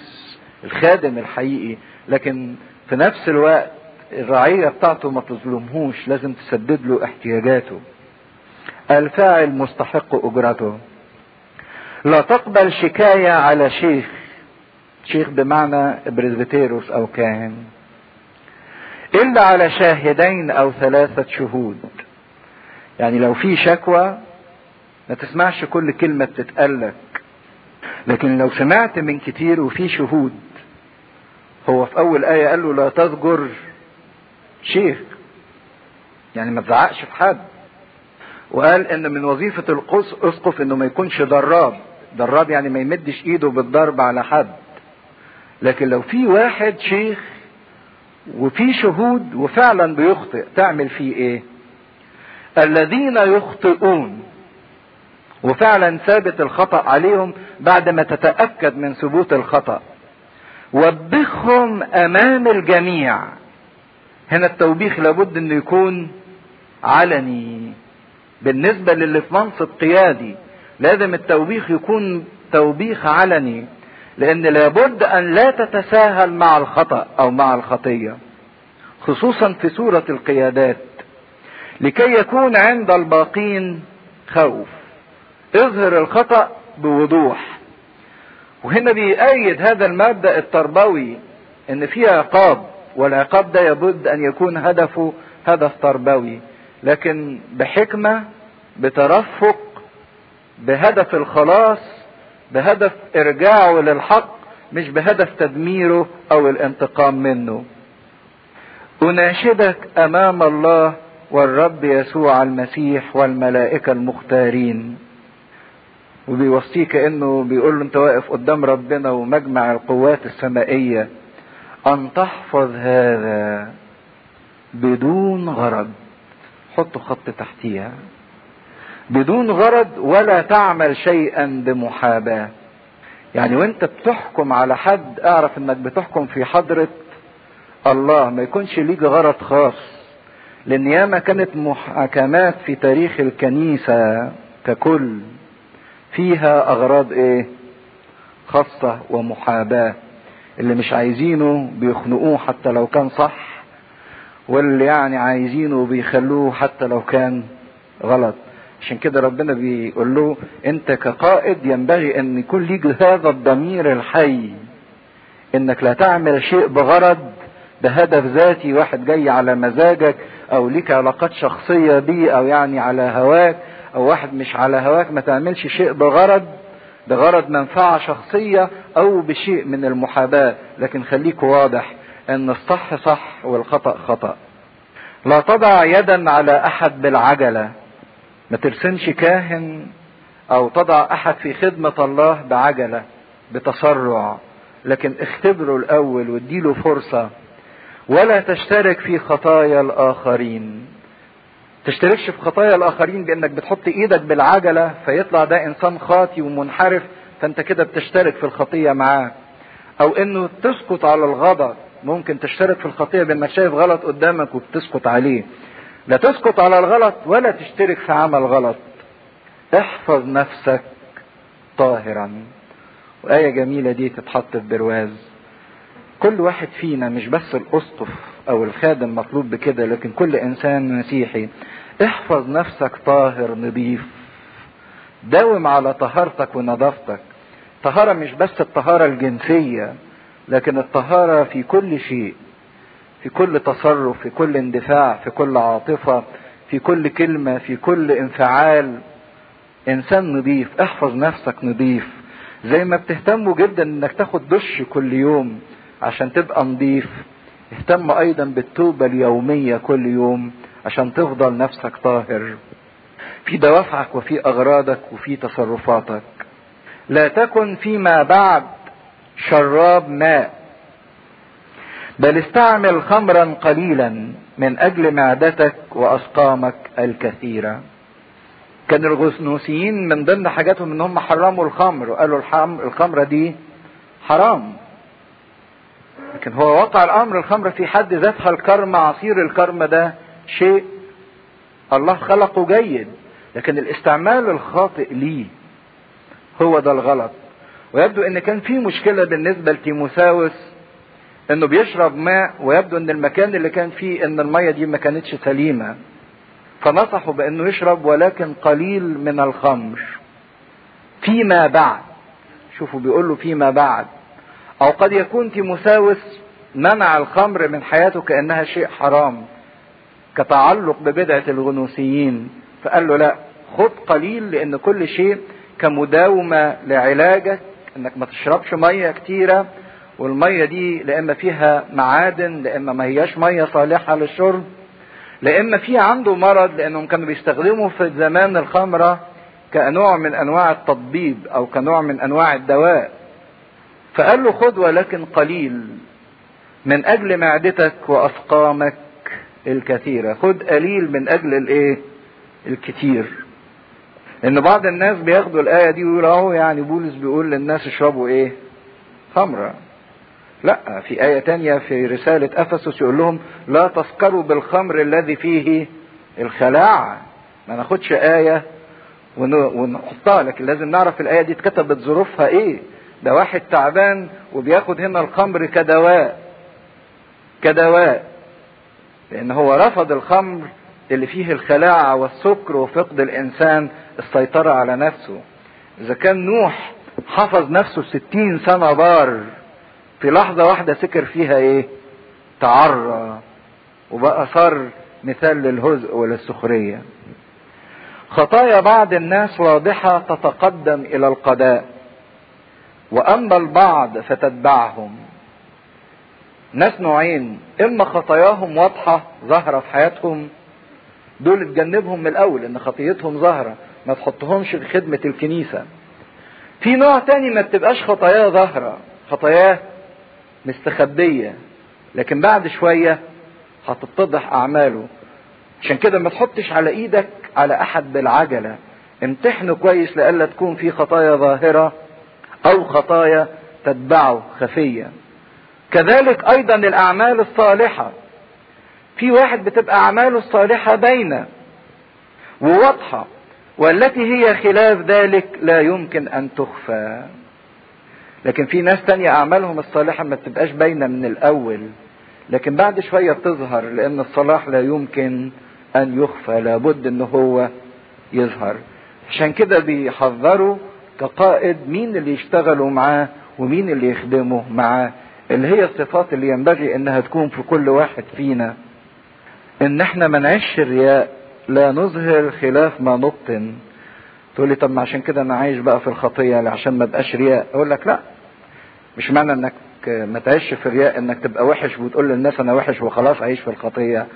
الخادم الحقيقي لكن في نفس الوقت الرعية بتاعته ما تظلمهوش لازم تسدد له احتياجاته. الفاعل مستحق أجرته. لا تقبل شكاية على شيخ. شيخ بمعنى بريزبتيروس أو كاهن. إلا على شاهدين أو ثلاثة شهود. يعني لو في شكوى ما تسمعش كل كلمة بتتقالك لكن لو سمعت من كتير وفي شهود هو في أول آية قال له لا تذكر شيخ. يعني ما تزعقش في حد. وقال إن من وظيفة الاسقف إنه ما يكونش ضراب. ضراب يعني ما يمدش إيده بالضرب على حد. لكن لو في واحد شيخ وفي شهود وفعلا بيخطئ تعمل فيه إيه؟ الذين يخطئون وفعلا ثابت الخطأ عليهم بعد ما تتأكد من ثبوت الخطأ. وبخهم أمام الجميع. هنا التوبيخ لابد إنه يكون علني. بالنسبة للي في منصب قيادي لازم التوبيخ يكون توبيخ علني لأن لابد أن لا تتساهل مع الخطأ أو مع الخطية خصوصا في سورة القيادات لكي يكون عند الباقين خوف. اظهر الخطأ بوضوح. وهنا بيأيد هذا المبدأ التربوي إن في عقاب والعقاب ده يبد أن يكون هدفه هدف تربوي لكن بحكمة بترفق بهدف الخلاص بهدف إرجاعه للحق مش بهدف تدميره أو الانتقام منه. أناشدك أمام الله والرب يسوع المسيح والملائكة المختارين. وبيوصيه كانه بيقول له أنت واقف قدام ربنا ومجمع القوات السمائية أن تحفظ هذا بدون غرض. حطوا خط تحتيها. بدون غرض ولا تعمل شيئا بمحاباة. يعني وأنت بتحكم على حد أعرف إنك بتحكم في حضرة الله ما يكونش ليك غرض خاص. لأن ياما كانت محاكمات في تاريخ الكنيسة ككل. فيها أغراض إيه؟ خاصة ومحاباة. اللي مش عايزينه بيخنقوه حتى لو كان صح واللي يعني عايزينه بيخلوه حتى لو كان غلط. عشان كده ربنا بيقول له أنت كقائد ينبغي أن يكون ليك هذا الضمير الحي. إنك لا تعمل شيء بغرض بهدف ذاتي واحد جاي على مزاجك أو ليك علاقات شخصية بيه أو يعني على هواك. أو واحد مش على هواك ما تعملش شيء بغرض بغرض منفعة شخصية أو بشيء من المحاباة. لكن خليك واضح إن الصح صح والخطأ خطأ. لا تضع يدا على أحد بالعجلة. ما ترسمش كاهن أو تضع أحد في خدمة الله بعجلة بتسرع لكن اختبره الأول واديله فرصة. ولا تشترك في خطايا الآخرين. تشتركش في خطايا الآخرين بأنك بتحط إيدك بالعجلة فيطلع ده إنسان خاطي ومنحرف فأنت كده بتشترك في الخطية معاه. أو إنه تسكت على الغضب ممكن تشترك في الخطية بأنك شايف غلط قدامك وبتسكت عليه. لا تسكت على الغلط ولا تشترك في عمل غلط. احفظ نفسك طاهرا. وآية جميلة دي تتحط في برواز. كل واحد فينا مش بس الأسقف أو الخادم مطلوب بكده لكن كل إنسان مسيحي احفظ نفسك طاهر نظيف داوم على طهارتك ونظافتك. طهارة مش بس الطهارة الجنسية لكن الطهارة في كل شيء في كل تصرف في كل اندفاع في كل عاطفة في كل كلمة في كل انفعال. إنسان نظيف احفظ نفسك نظيف زي ما بتهتموا جدا إنك تاخد دش كل يوم عشان تبقى نظيف اهتم أيضا بالتوبة اليومية كل يوم عشان تفضل نفسك طاهر. في دوافعك وفي أغراضك وفي تصرفاتك. لا تكن فيما بعد شراب ماء بل استعمل خمرا قليلا من أجل معدتك وأسقامك الكثيرة. كان الغنوسيين من ضمن حاجاتهم إن هم حرموا الخمر. وقالوا الخمرة دي حرام. لكن هو وقع الأمر الخمر في حد ذاتها الكرم عصير الكرم ده شيء الله خلقه جيد لكن الاستعمال الخاطئ ليه هو ده الغلط. ويبدو إن كان في مشكلة بالنسبة لتيموساوس إنه بيشرب ماء ويبدو إن المكان اللي كان فيه إن المية دي ما كانتش سليمة. فنصحوا بإنه يشرب ولكن قليل من الخمر. فيما بعد شوفوا بيقول له فيما بعد. أو قد يكون تيموساوس منع الخمر من حياته كأنها شيء حرام كتعلق ببدعة الغنوسيين. فقال له لا خد قليل لأن كل شيء كمداومة لعلاجك إنك ما تشربش مية كتيرة والمية دي لإما فيها معادن لإما ما هياش مية صالحة للشرب لإما في عنده مرض لأنهم كانوا بيستخدموا في زمان الخمرة كنوع من أنواع التطبيب أو كنوع من أنواع الدواء. فقال له خذ ولكن قليل من أجل معدتك وأسقامك الكثيرة. خذ قليل من أجل الإيه؟ الكتير. إن بعض الناس بياخدوا الآية دي ويقولوا أهو يعني بولس بيقول للناس اشربوا إيه؟ خمرة. لا في آية تانية في رسالة أفسس يقول لهم لا تسكروا بالخمر الذي فيه الخلاعة ما ناخدش آية ونحطها لكن لازم نعرف الآية دي اتكتبت ظروفها إيه. ده واحد تعبان وبياخد هنا الخمر كدواء كدواء لأن هو رفض الخمر اللي فيه الخلاعة والسكر وفقد الإنسان السيطرة على نفسه. إذا كان نوح حفظ نفسه ستين سنة بار في لحظة واحدة سكر فيها إيه؟ تعرى وبقى صار مثال للهزء وللسخرية. خطايا بعض الناس واضحة تتقدم إلى القضاء. وأما البعض فتتبعهم. ناس نوعين إما خطاياهم واضحة ظاهرة في حياتهم دول تجنبهم من الأول إن خطيتهم ظاهرة ما تحطهمش في خدمة الكنيسة. في نوع تاني ما بتبقاش خطاياه ظاهرة خطاياه مستخبية لكن بعد شوية هتتضح أعماله. عشان كده ما تحطش على إيدك على أحد بالعجلة. امتحنه كويس لألا تكون في خطايا ظاهرة. أو خطايا تتبعه خفية. كذلك أيضا الأعمال الصالحة. في واحد بتبقى أعماله الصالحة باينة وواضحة والتي هي خلاف ذلك لا يمكن أن تخفى. لكن في ناس تانية أعمالهم الصالحة ما بتبقاش باينة من الأول. لكن بعد شوية تظهر لأن الصلاح لا يمكن أن يخفى لابد أن هو يظهر. عشان كده بيحذروا كقائد مين اللي يشتغلوا معاه ومين اللي يخدموا معاه اللي هي الصفات اللي ينبغي إنها تكون في كل واحد فينا. إن إحنا ما نعيش الرياء لا نظهر خلاف ما نبطن. تقول لي طب ما عشان كده أنا عايش بقى في الخطية عشان ما ابقاش رياء. أقول لك لا مش معنى إنك ما تعيش في الرياء إنك تبقى وحش وتقول للناس أنا وحش وخلاص عيش في الخطية.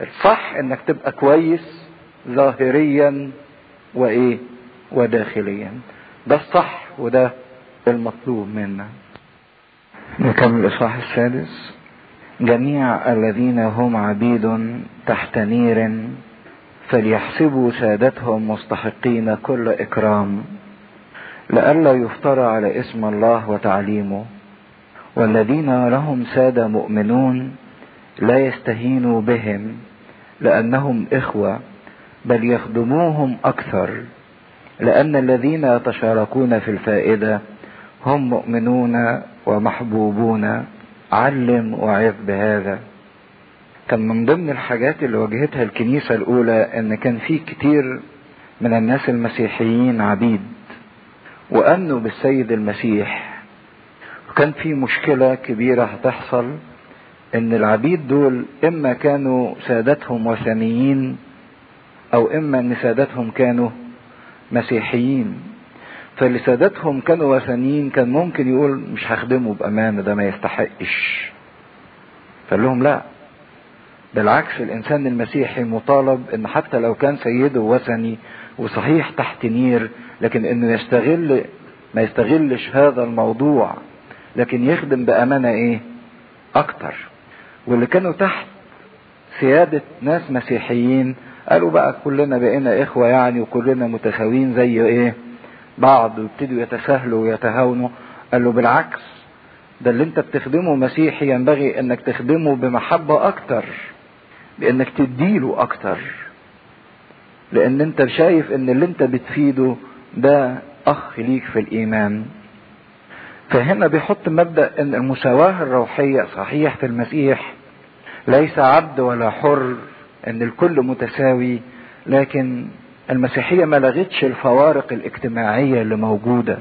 الصح إنك تبقى كويس ظاهريا وإيه؟ وداخليا. ده الصح وده المطلوب منا. نكمل الإصحاح السادس. جميع الذين هم عبيد تحت نير فليحسبوا سادتهم مستحقين كل إكرام. لئلا يفترى على اسم الله وتعليمه. والذين لهم سادة مؤمنون لا يستهينوا بهم لأنهم إخوة بل يخدموهم أكثر. لأن الذين يتشاركون في الفائدة هم مؤمنون ومحبوبون. علم وعظ بهذا. كان من ضمن الحاجات اللي واجهتها الكنيسة الأولى إن كان في كتير من الناس المسيحيين عبيد وأمنوا بالسيد المسيح. وكان في مشكلة كبيرة هتحصل إن العبيد دول إما كانوا سادتهم وثنيين أو إما إن سادتهم كانوا مسيحيين. فاللي سادتهم كانوا وثنيين كان ممكن يقول مش هخدمه بأمانة ده ما يستحقش. فقال لهم لا. بالعكس الإنسان المسيحي مطالب إن حتى لو كان سيده وثني وصحيح تحت نير لكن إنه يستغل ما يستغلش هذا الموضوع لكن يخدم بأمانة إيه؟ أكتر. واللي كانوا تحت سيادة ناس مسيحيين قالوا بقى كلنا بقينا إخوة يعني وكلنا متساويين زي إيه؟ بعض. ويبتدوا يتساهلوا ويتهاونوا. قال له بالعكس ده اللي أنت بتخدمه مسيحي ينبغي إنك تخدمه بمحبة أكتر بإنك تديله أكتر. لأن أنت شايف إن اللي أنت بتفيده ده أخ ليك في الإيمان. فهنا بيحط مبدأ إن المساواة الروحية صحيح في المسيح ليس عبد ولا حر. إن الكل متساوي لكن المسيحية ما لغتش الفوارق الاجتماعية اللي موجودة.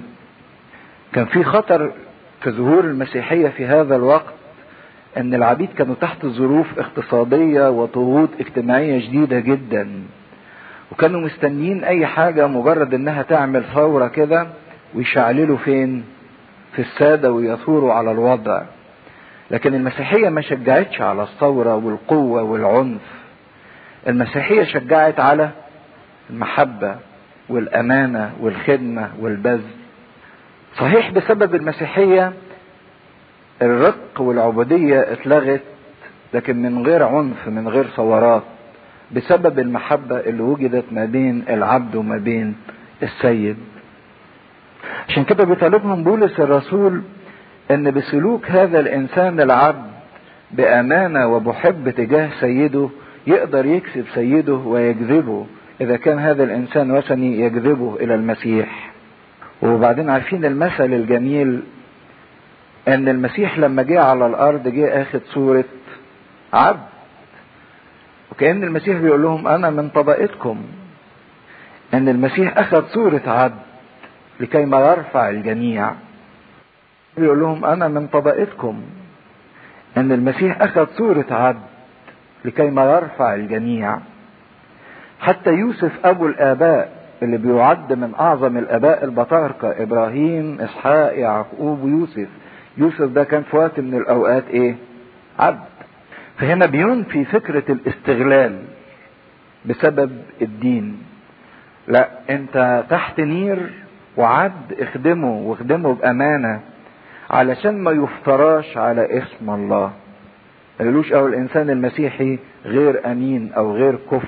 كان في خطر في ظهور المسيحية في هذا الوقت إن العبيد كانوا تحت ظروف اقتصادية وضغوط اجتماعية شديدة جدا. وكانوا مستنيين أي حاجة مجرد إنها تعمل ثورة كده ويشعللوا فين؟ في السادة ويثوروا على الوضع. لكن المسيحية ما شجعتش على الثورة والقوة والعنف. المسيحية شجعت على المحبة والأمانة والخدمة والبذل. صحيح بسبب المسيحية الرق والعبودية اتلغت لكن من غير عنف من غير ثورات بسبب المحبة اللي وجدت ما بين العبد وما بين السيد. عشان كده بيطالبهم بولس الرسول إن بسلوك هذا الإنسان العبد بأمانة وبحب تجاه سيده يقدر يكسب سيده ويجذبه إذا كان هذا الإنسان وثني يجذبه إلى المسيح. وبعدين عارفين المثل الجميل إن المسيح لما جه على الأرض جه اخد صورة عبد. وكأن المسيح بيقول لهم أنا من طبقتكم. إن المسيح أخذ صورة عبد لكي ما يرفع الجميع. بيقول لهم أنا من طبقتكم. إن المسيح أخذ صورة عبد لكي ما يرفع الجميع. حتى يوسف أبو الآباء اللي بيعد من أعظم الآباء البطاركه إبراهيم إسحاق يعقوب ويوسف يوسف ده كان في وقت من الأوقات إيه؟ عبد. فهنا بينفي فكرة الاستغلال بسبب الدين. لا أنت تحت نير وعبد اخدمه واخدمه بأمانة علشان ما يفتراش على اسم الله. قالوش أو الإنسان المسيحي غير أمين أو غير كفر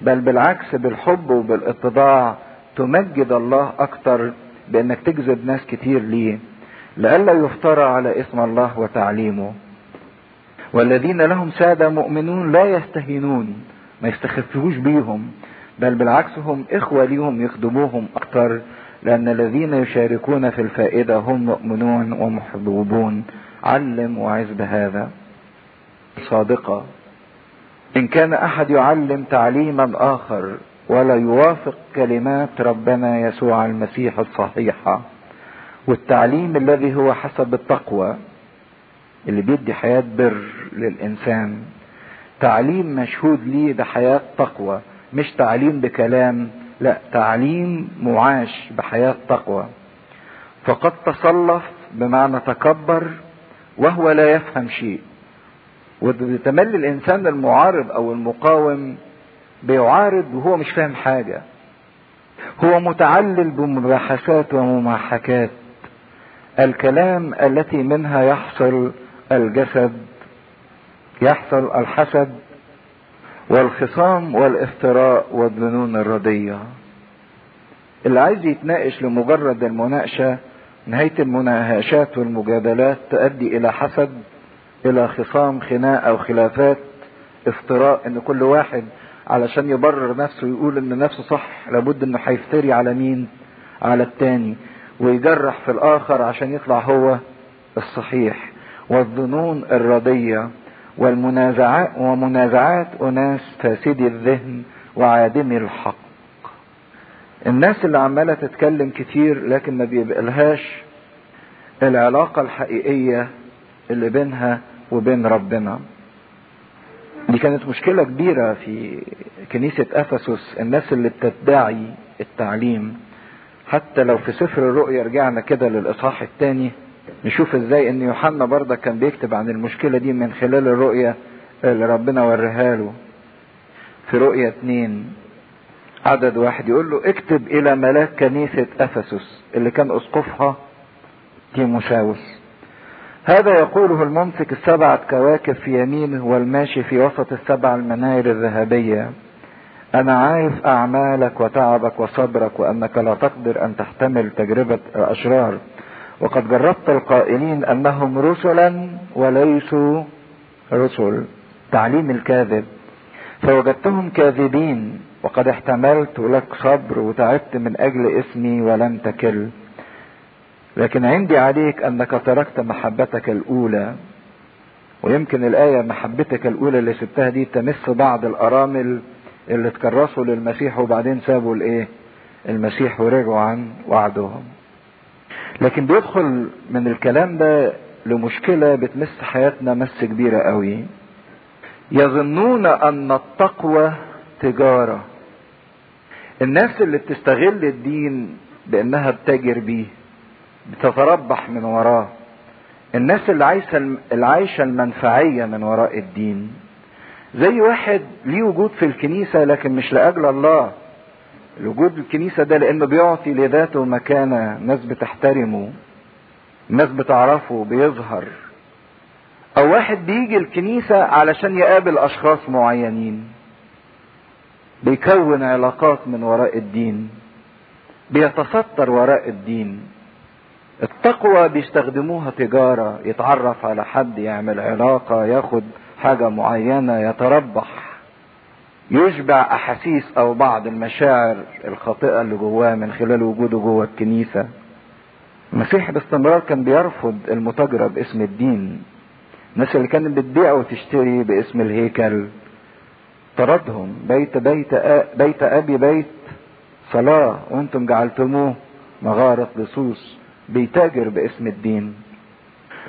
بل بالعكس بالحب وبالاتضاع تمجد الله أكتر بأنك تجذب ناس كتير ليه لئلا يفترى على اسم الله وتعليمه. والذين لهم سادة مؤمنون لا يستهينون ما يستخفوش بيهم بل بالعكس هم إخوة ليهم يخدموهم أكتر لأن الذين يشاركون في الفائدة هم مؤمنون ومحبوبون. علم وعز بهذا صادقة. إن كان أحد يعلم تعليما آخر ولا يوافق كلمات ربنا يسوع المسيح الصحيحة والتعليم الذي هو حسب التقوى اللي بيدي حياة بر للإنسان. تعليم مشهود ليه ده حياة تقوى مش تعليم بكلام لا تعليم معاش بحياة تقوى. فقد تصلف بمعنى تكبر وهو لا يفهم شيء. وتملي الإنسان المعارض أو المقاوم بيعارض وهو مش فاهم حاجة. هو متعلل بمباحثات ومماحكات. الكلام التي منها يحصل الجسد يحصل الحسد والخصام والافتراء والظنون الردية. اللي عايز يتناقش لمجرد المناقشة نهاية المناقشات والمجادلات تؤدي إلى حسد إلى خصام خناق أو خلافات افتراء إن كل واحد علشان يبرر نفسه يقول إن نفسه صح لابد إنه هيفتري على مين؟ على التاني ويجرح في الآخر عشان يطلع هو الصحيح والظنون الردية والمنازعات ومنازعات أناس فاسدي الذهن وعادمي الحق الناس اللي عمالة تتكلم كتير لكن ما بيبقالهاش العلاقة الحقيقية اللي بينها وبين ربنا. دي كانت مشكلة كبيرة في كنيسة أفسس الناس اللي بتدعي التعليم. حتى لو في سفر الرؤيا رجعنا كده للإصحاح الثاني نشوف إزاي إن يوحنا برضه كان بيكتب عن المشكلة دي من خلال الرؤية اللي ربنا وريها له. في رؤية اتنين عدد واحد يقول له اكتب إلى ملاك كنيسة أفسس اللي كان أسقفها تيموساوس هذا يقوله الممسك السبعة كواكب في يمينه والماشي في وسط السبع المناير الذهبية. أنا عارف أعمالك وتعبك وصبرك وأنك لا تقدر أن تحتمل تجربة الأشرار. وقد جربت القائلين أنهم رسلا وليسوا رسل. تعليم الكاذب. فوجدتهم كاذبين. وقد احتملت لك صبر وتعبت من أجل اسمي ولم تكل. لكن عندي عليك أنك تركت محبتك الأولى ويمكن الآية محبتك الأولى اللي سبتها دي تمس بعض الأرامل اللي تكرسوا للمسيح وبعدين سابوا الإيه؟ المسيح ورجعوا عن وعدهم. لكن بيدخل من الكلام ده لمشكلة بتمس حياتنا مس كبيرة قوي. يظنون أن التقوى تجارة. الناس اللي بتستغل الدين بأنها بتجر بيه. بتتربح من وراه الناس اللي عايشة العايشة المنفعية من وراء الدين زي واحد ليه وجود في الكنيسة لكن مش لأجل الله. الوجود الكنيسة ده لأنه بيعطي لذاته مكانة ناس بتحترمه ناس بتعرفه بيظهر. أو واحد بيجي الكنيسة علشان يقابل أشخاص معينين. بيكون علاقات من وراء الدين. بيتستر وراء الدين. التقوى بيستخدموها تجارة يتعرف على حد يعمل علاقة ياخد حاجة معينة يتربح. يشبع أحاسيس أو بعض المشاعر الخاطئة اللي جواه من خلال وجوده جوه الكنيسة. المسيح باستمرار كان بيرفض المتاجرة باسم الدين. الناس اللي كانت بتبيع وتشتري باسم الهيكل طردهم. بيت بيت بيت أبي بيت صلاة وأنتم جعلتموه مغارة لصوص بيتاجر باسم الدين.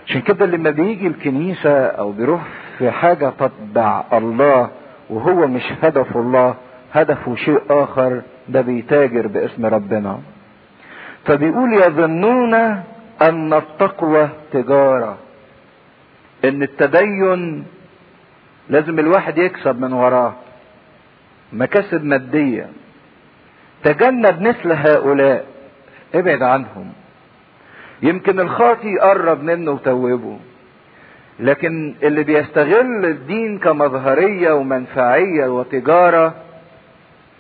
عشان كده لما بيجي الكنيسة أو بيروح في حاجة تتبع الله وهو مش هدف الله هدفه شيء آخر ده بيتاجر باسم ربنا. فبيقول يظنون أن التقوى تجارة إن التدين لازم الواحد يكسب من وراه. مكاسب مادية. تجنب مثل هؤلاء. ابعد عنهم. يمكن الخاطي يقرب منه وتوبه. لكن اللي بيستغل الدين كمظهرية ومنفعية وتجارة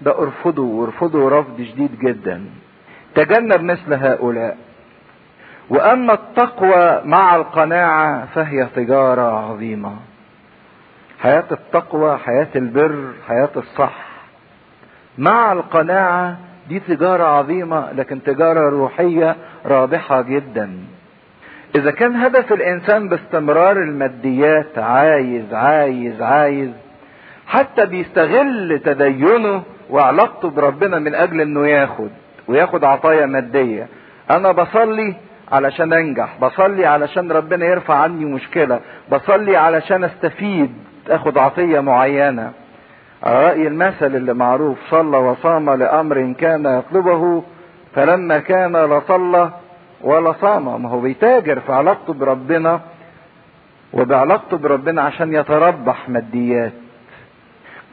ده ارفضه وارفضه رفض شديد جدا. تجنب مثل هؤلاء. وأما التقوى مع القناعة فهي تجارة عظيمة. حياة التقوى حياة البر حياة الصح. مع القناعة دي تجارة عظيمة لكن تجارة روحية رابحة جدا. إذا كان هدف الإنسان باستمرار الماديات عايز عايز عايز حتى بيستغل تدينه وعلاقته بربنا من أجل إنه ياخد وياخد عطايا مادية. أنا بصلي علشان أنجح بصلي علشان ربنا يرفع عني مشكلة بصلي علشان أستفيد أخد عطية معينة. رأي المثل اللي معروف صلى وصام لأمر كان يطلبه فلما كان لا صلى ولا صام. ما هو بيتاجر في علاقته بربنا وبعلاقته بربنا عشان يتربح ماديات.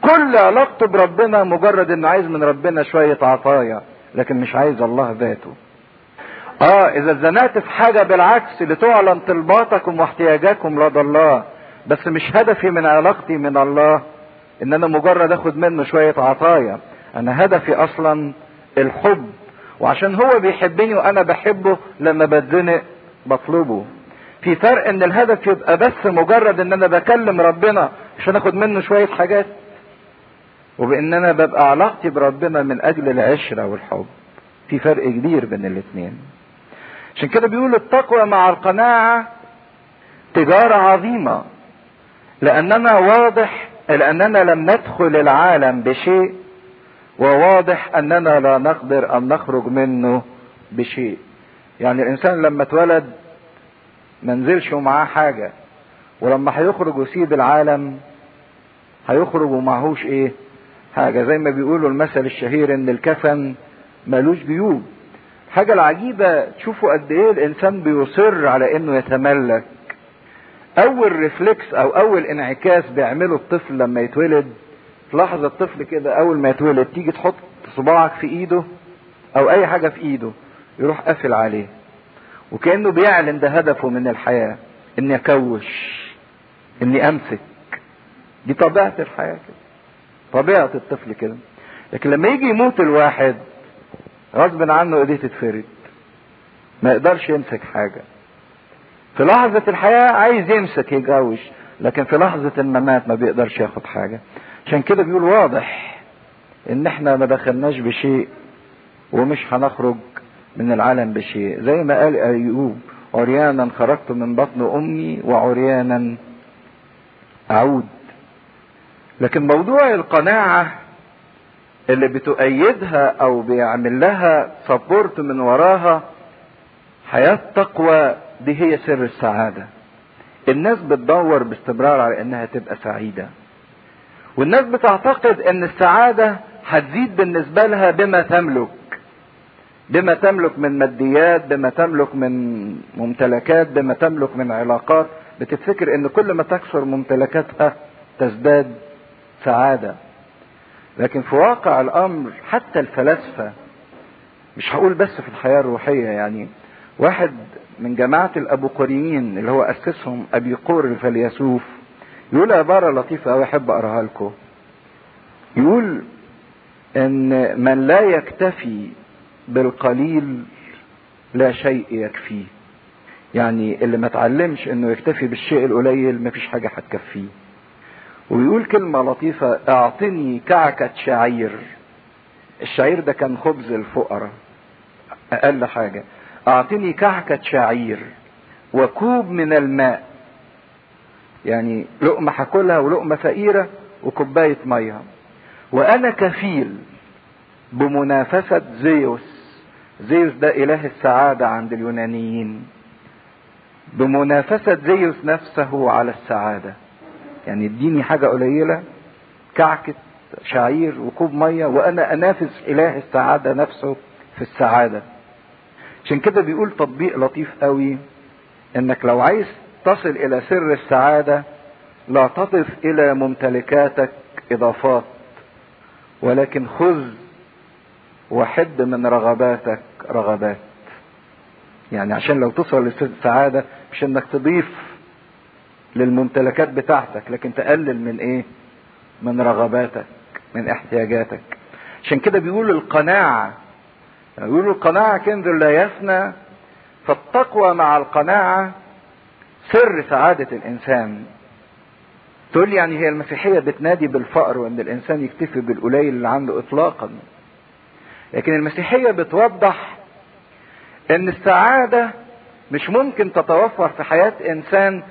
كل علاقته بربنا مجرد إنه عايز من ربنا شوية عطايا لكن مش عايز الله ذاته. آه إذا اتزنقت في حاجة بالعكس لتعلن طلباتكم واحتياجاتكم لدى الله بس مش هدفي من علاقتي من الله. ان أنا مجرد اخد منه شوية عطايا. أنا هدفي أصلا الحب. وعشان هو بيحبني وأنا بحبه لما بتزنق بطلبه. في فرق إن الهدف يبقى بس مجرد إن أنا بكلم ربنا عشان اخد منه شوية حاجات. وبإن أنا ببقى علاقتي بربنا من أجل العشرة والحب. في فرق كبير بين الاتنين. عشان كده بيقول التقوى مع القناعة تجارة عظيمة. لاننا واضح لأننا لم ندخل العالم بشيء وواضح أننا لا نقدر أن نخرج منه بشيء. يعني الإنسان لما اتولد منزلش ومعاه حاجة ولما هيخرج ويسيب العالم هيخرج ومعهوش إيه؟ حاجة. زي ما بيقولوا المثل الشهير إن الكفن ملوش جيوب حاجة العجيبة تشوفوا قد إيه الإنسان بيصر على إنه يتملك. أول ريفلكس أو أول انعكاس بيعمله الطفل لما يتولد تلاحظ الطفل كده أول ما يتولد تيجي تحط صباعك في إيده أو أي حاجة في إيده يروح قافل عليه. وكأنه بيعلن ده هدفه من الحياة إني أكوش إني أمسك. دي طبيعة الحياة كده. طبيعة الطفل كده. لكن لما يجي يموت الواحد غصب عنه إيديه تتفرد. ما يقدرش يمسك حاجة. في لحظة الحياة عايز يمسك يجوش لكن في لحظة الممات ما بيقدرش ياخد حاجة. عشان كده بيقول واضح إن إحنا ما دخلناش بشيء ومش هنخرج من العالم بشيء. زي ما قال أيوب عريانا خرجت من بطن أمي وعريانا أعود. لكن موضوع القناعة اللي بتؤيدها أو بيعمل لها سبورت من وراها حياة تقوى دي هي سر السعادة. الناس بتدور باستمرار على إنها تبقى سعيدة. والناس بتعتقد إن السعادة هتزيد بالنسبة لها بما تملك. بما تملك من ماديات بما تملك من ممتلكات بما تملك من علاقات. بتفتكر إن كل ما تكثر ممتلكاتها تزداد سعادة. لكن في واقع الأمر حتى الفلاسفة مش هقول بس في الحياة الروحية يعني واحد من جماعة الابوقوريين اللي هو أسسهم أبي قور الفيلسوف يقول عبارة لطيفة أوي أحب أقراها لكم. يقول إن من لا يكتفي بالقليل لا شيء يكفيه يعني اللي ما اتعلمش إنه يكتفي بالشيء القليل مفيش حاجة هتكفيه. ويقول كلمة لطيفة أعطني كعكة شعير. الشعير ده كان خبز الفقراء. أقل حاجة. اعطني كعكة شعير وكوب من الماء. يعني لقمة هاكلها ولقمة فقيرة وكوباية مية. وأنا كفيل بمنافسة زيوس. زيوس ده إله السعادة عند اليونانيين. بمنافسة زيوس نفسه على السعادة. يعني اديني حاجة قليلة. كعكة شعير وكوب مية. وأنا أنافس إله السعادة نفسه في السعادة. عشان كده بيقول تطبيق لطيف قوي إنك لو عايز تصل إلى سر السعادة لا تضف إلى ممتلكاتك إضافات ولكن خذ وحد من رغباتك رغبات. يعني عشان لو توصل للسعادة مش إنك تضيف للممتلكات بتاعتك لكن تقلل من إيه؟ من رغباتك من احتياجاتك. عشان كده بيقول القناعة بيقولوا القناعة كنز لا يفنى فالتقوى مع القناعة سر سعادة الإنسان. تقول لي يعني هي المسيحية بتنادي بالفقر وإن الإنسان يكتفي بالقليل اللي عنده إطلاقا. لكن المسيحية بتوضح إن السعادة مش ممكن تتوفر في حياة إنسان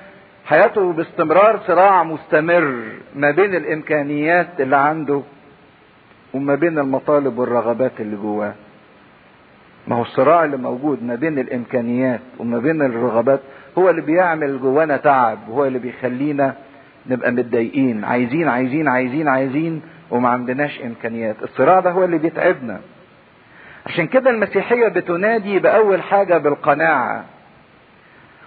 حياته باستمرار صراع مستمر ما بين الإمكانيات اللي عنده وما بين المطالب والرغبات اللي جواه. ما هو الصراع اللي موجود ما بين الإمكانيات وما بين الرغبات هو اللي بيعمل جوانا تعب وهو اللي بيخلينا نبقى متضايقين عايزين عايزين عايزين عايزين وما عندناش إمكانيات. الصراع ده هو اللي بيتعبنا. عشان كده المسيحية بتنادي بأول حاجة بالقناعة.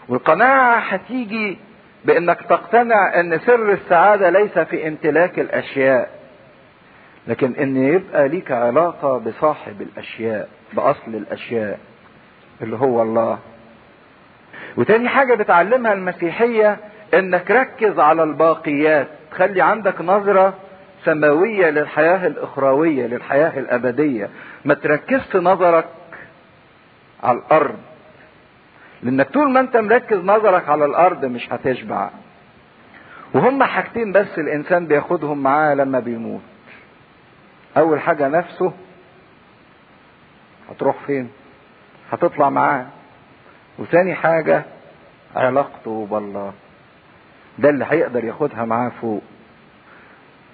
والقناعة هتيجي بإنك تقتنع إن سر السعادة ليس في امتلاك الأشياء. لكن إن يبقى ليك علاقة بصاحب الأشياء بأصل الأشياء اللي هو الله. وتاني حاجة بتعلمها المسيحية إنك ركز على الباقيات. خلي عندك نظرة سماوية للحياة الأخروية للحياة الأبدية. ما تركزش نظرك على الأرض. لأنك طول ما أنت مركز نظرك على الأرض مش هتشبع. وهم حاجتين بس الإنسان بياخدهم معاه لما بيموت. أول حاجة نفسه هتروح فين؟ هتطلع معاه. وثاني حاجة علاقته بالله. ده اللي هيقدر ياخدها معاه فوق.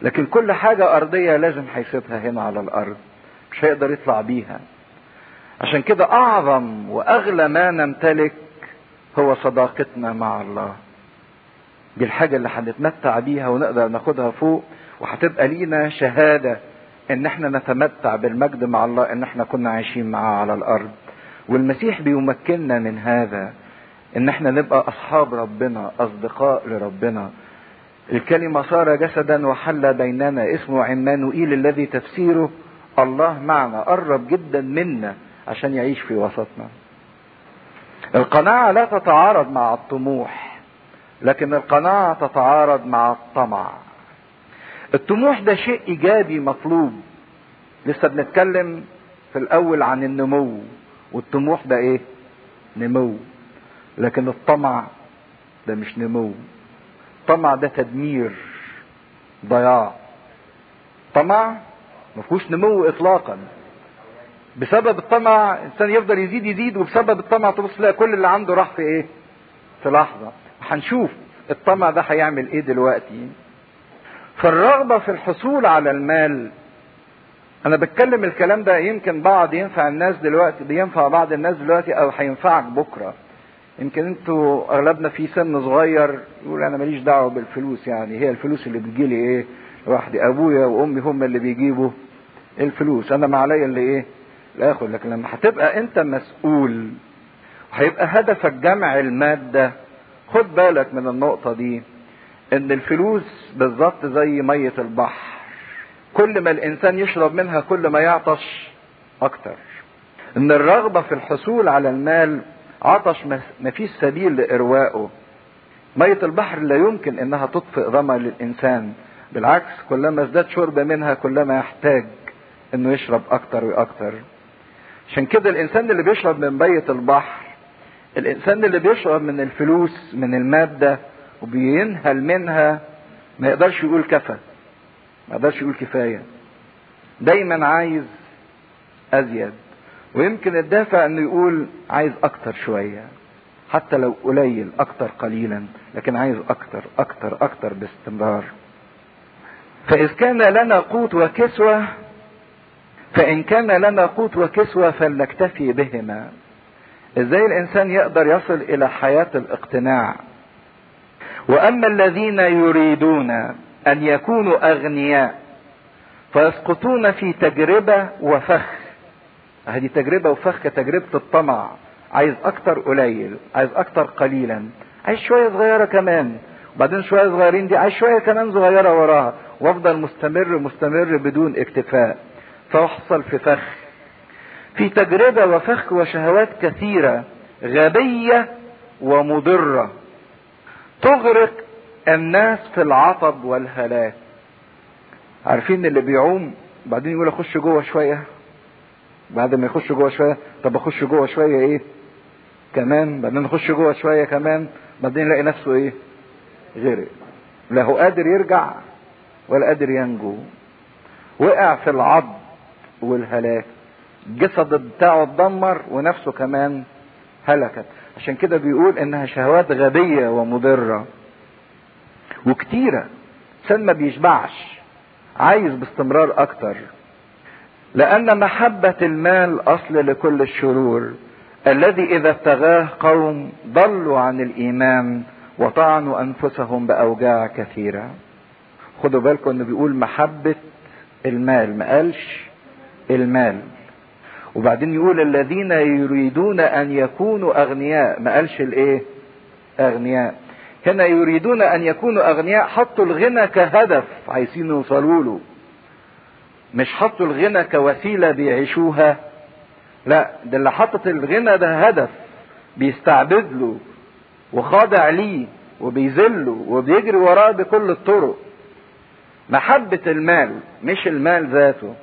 لكن كل حاجة أرضية لازم هيسيبها هنا على الأرض. مش هيقدر يطلع بيها. عشان كده أعظم وأغلى ما نمتلك هو صداقتنا مع الله. دي الحاجة اللي هنتمتع بيها ونقدر ناخدها فوق. وهتبقى لينا شهادة إن إحنا نتمتع بالمجد مع الله إن إحنا كنا عايشين معاه على الأرض. والمسيح بيمكننا من هذا إن إحنا نبقى أصحاب ربنا أصدقاء لربنا. الكلمة صار جسدا وحل بيننا اسمه عمانوئيل الذي تفسيره الله معنا قرب جدا منا عشان يعيش في وسطنا. القناعة لا تتعارض مع الطموح لكن القناعة تتعارض مع الطمع. الطموح ده شيء إيجابي مطلوب. لسه بنتكلم في الأول عن النمو والطموح ده إيه؟ نمو. لكن الطمع ده مش نمو. الطمع ده تدمير ضياع. طمع ما فيهوش نمو اطلاقا. بسبب الطمع الإنسان يفضل يزيد يزيد وبسبب الطمع تبص تلاقي كل اللي عنده راح في إيه؟ في لحظة. هنشوف الطمع ده هيعمل إيه دلوقتي. فالرغبة في الحصول على المال. أنا بتكلم الكلام ده يمكن بعض ينفع الناس دلوقتي بينفع بعض الناس دلوقتي أو هينفعك بكرة. يمكن أنتوا أغلبنا في سن صغير يقول أنا ماليش دعوة بالفلوس يعني هي الفلوس اللي بتجيلي إيه؟ لوحدي. أبويا وأمي هم اللي بيجيبوا الفلوس. أنا ما عليا اللي لا آخد لكن لما هتبقى أنت مسؤول وهيبقى هدفك جمع المادة خد بالك من النقطة دي. إن الفلوس بالظبط زي مية البحر. كل ما الإنسان يشرب منها كل ما يعطش أكتر. إن الرغبة في الحصول على المال عطش ما فيش سبيل لاروائه مية البحر لا يمكن إنها تطفئ ظما للانسان بالعكس كلما ازداد شرب منها كلما يحتاج إنه يشرب أكتر وأكتر. عشان كده الإنسان اللي بيشرب من مية البحر الإنسان اللي بيشرب من الفلوس من المادة وبينهل منها ما يقدرش يقول كفى ما يقدرش يقول كفاية. دايما عايز أزيد ويمكن الدافع إنه يقول عايز أكتر شوية حتى لو قليل أكتر قليلا لكن عايز أكتر أكتر أكتر باستمرار. فإذ كان لنا قوت وكسوة فإن كان لنا قوت وكسوة فلنكتفي بهما. إزاي الإنسان يقدر يصل إلى حياة الاقتناع؟ وأما الذين يريدون أن يكونوا أغنياء فيسقطون في تجربة وفخ. هذه تجربة وفخ كتجربة الطمع. عايز أكتر قليل عايز أكتر قليلا. عايز شوية صغيرة كمان. وبعدين شوية صغيرين دي عايز شوية كمان صغيرة وراها. وأفضل مستمر مستمر بدون اكتفاء. فاحصل في فخ. في تجربة وفخ وشهوات كثيرة غبية ومضرة. تغرق الناس في العطب والهلاك. عارفين اللي بيعوم؟ بعدين يقول أخش جوه شوية. بعد ما يخش جوه شوية طب أخش جوه شوية إيه؟ كمان. بعدين أخش جوه شوية كمان. بعدين يلاقي نفسه إيه؟ غرق. لا هو قادر يرجع ولا قادر ينجو. وقع في العض والهلاك. الجسد بتاعه اتدمر ونفسه كمان هلكت. عشان كده بيقول إنها شهوات غبية ومضرة. وكتيرة. إنسان ما بيشبعش. عايز باستمرار أكتر. لأن محبة المال أصل لكل الشرور. الذي إذا ابتغاه قوم ضلوا عن الإيمان وطعنوا أنفسهم بأوجاع كثيرة. خدوا بالكم إنه بيقول محبة المال. ما قالش المال. وبعدين يقول الذين يريدون أن يكونوا أغنياء ما قالش الإيه؟ أغنياء. هنا يريدون أن يكونوا أغنياء حطوا الغنى كهدف عايزين يوصلوا له. مش حطوا الغنى كوسيلة بيعيشوها. لا ده اللي حطت الغنى ده هدف بيستعبد له وخاضع ليه وبيذله وبيجري وراه بكل الطرق. محبة المال مش المال ذاته.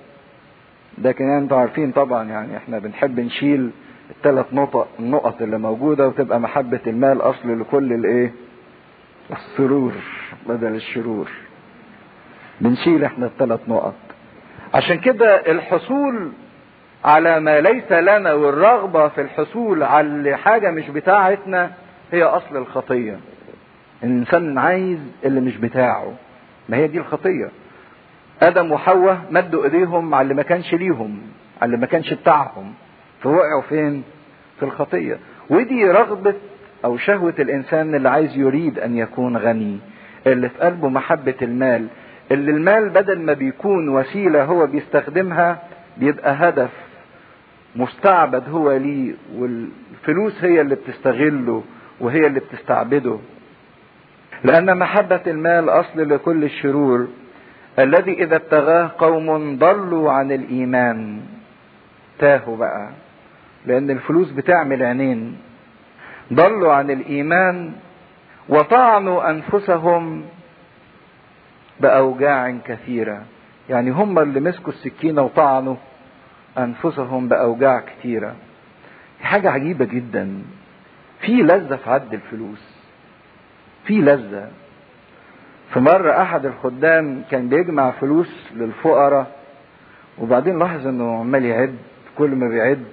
لكن أنتوا عارفين طبعا يعني إحنا بنحب نشيل الثلاث نقط النقط اللي موجودة وتبقى محبة المال أصل لكل الإيه؟ السرور بدل الشرور. بنشيل إحنا الثلاث نقط. عشان كده الحصول على ما ليس لنا والرغبة في الحصول على حاجة مش بتاعتنا هي أصل الخطية. الإنسان عايز اللي مش بتاعه. ما هي دي الخطية. آدم وحواء مدوا إيديهم على اللي ما كانش ليهم على اللي ما كانش بتاعهم. فوقعوا فين؟ في الخطية. ودي رغبة أو شهوة الإنسان اللي عايز يريد أن يكون غني اللي في قلبه محبة المال اللي المال بدل ما بيكون وسيلة هو بيستخدمها بيبقى هدف مستعبد هو ليه والفلوس هي اللي بتستغله وهي اللي بتستعبده. لأن محبة المال أصل لكل الشرور. الذي إذا ابتغاه قوم ضلوا عن الإيمان. تاهوا بقى لأن الفلوس بتعمل عينين. ضلوا عن الإيمان وطعنوا أنفسهم بأوجاع كثيرة. يعني هم اللي مسكوا السكينة وطعنوا أنفسهم بأوجاع كثيرة. حاجة عجيبة جدا. في لذة في عد الفلوس. في لذة. في مرة أحد الخدام كان بيجمع فلوس للفقراء وبعدين لاحظ إنه عمال يعد كل ما بيعد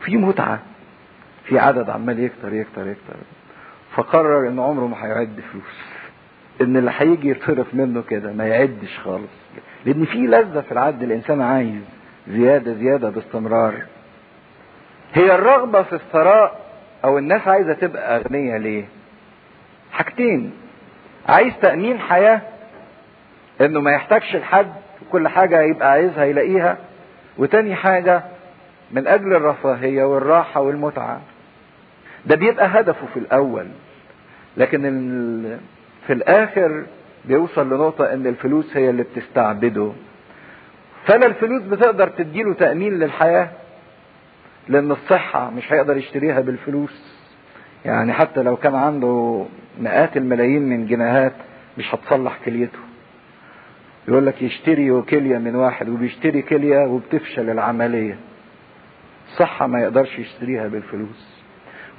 في متعة في عدد عمال يكتر يكتر يكتر فقرر إنه عمره ما هيعد فلوس إن اللي هيجي يتصرف منه كده ما يعدش خالص لأن في لذة في العد الإنسان عايز زيادة زيادة باستمرار هي الرغبة في الثراء أو الناس عايزة تبقى أغنية ليه؟ حاجتين عايز تأمين حياة إنه ما يحتاجش لحد كل حاجة يبقى عايزها يلاقيها. وتاني حاجة من أجل الرفاهية والراحة والمتعة. ده بيبقى هدفه في الأول. لكن في الآخر بيوصل لنقطة إن الفلوس هي اللي بتستعبده. فلا الفلوس بتقدر تديله تأمين للحياة لأن الصحة مش هيقدر يشتريها بالفلوس. يعني حتى لو كان عنده مئات الملايين من جنيهات مش هتصلح كليته. يقول لك يشتري كلية من واحد وبيشتري كلية وبتفشل العملية. الصحة ما يقدرش يشتريها بالفلوس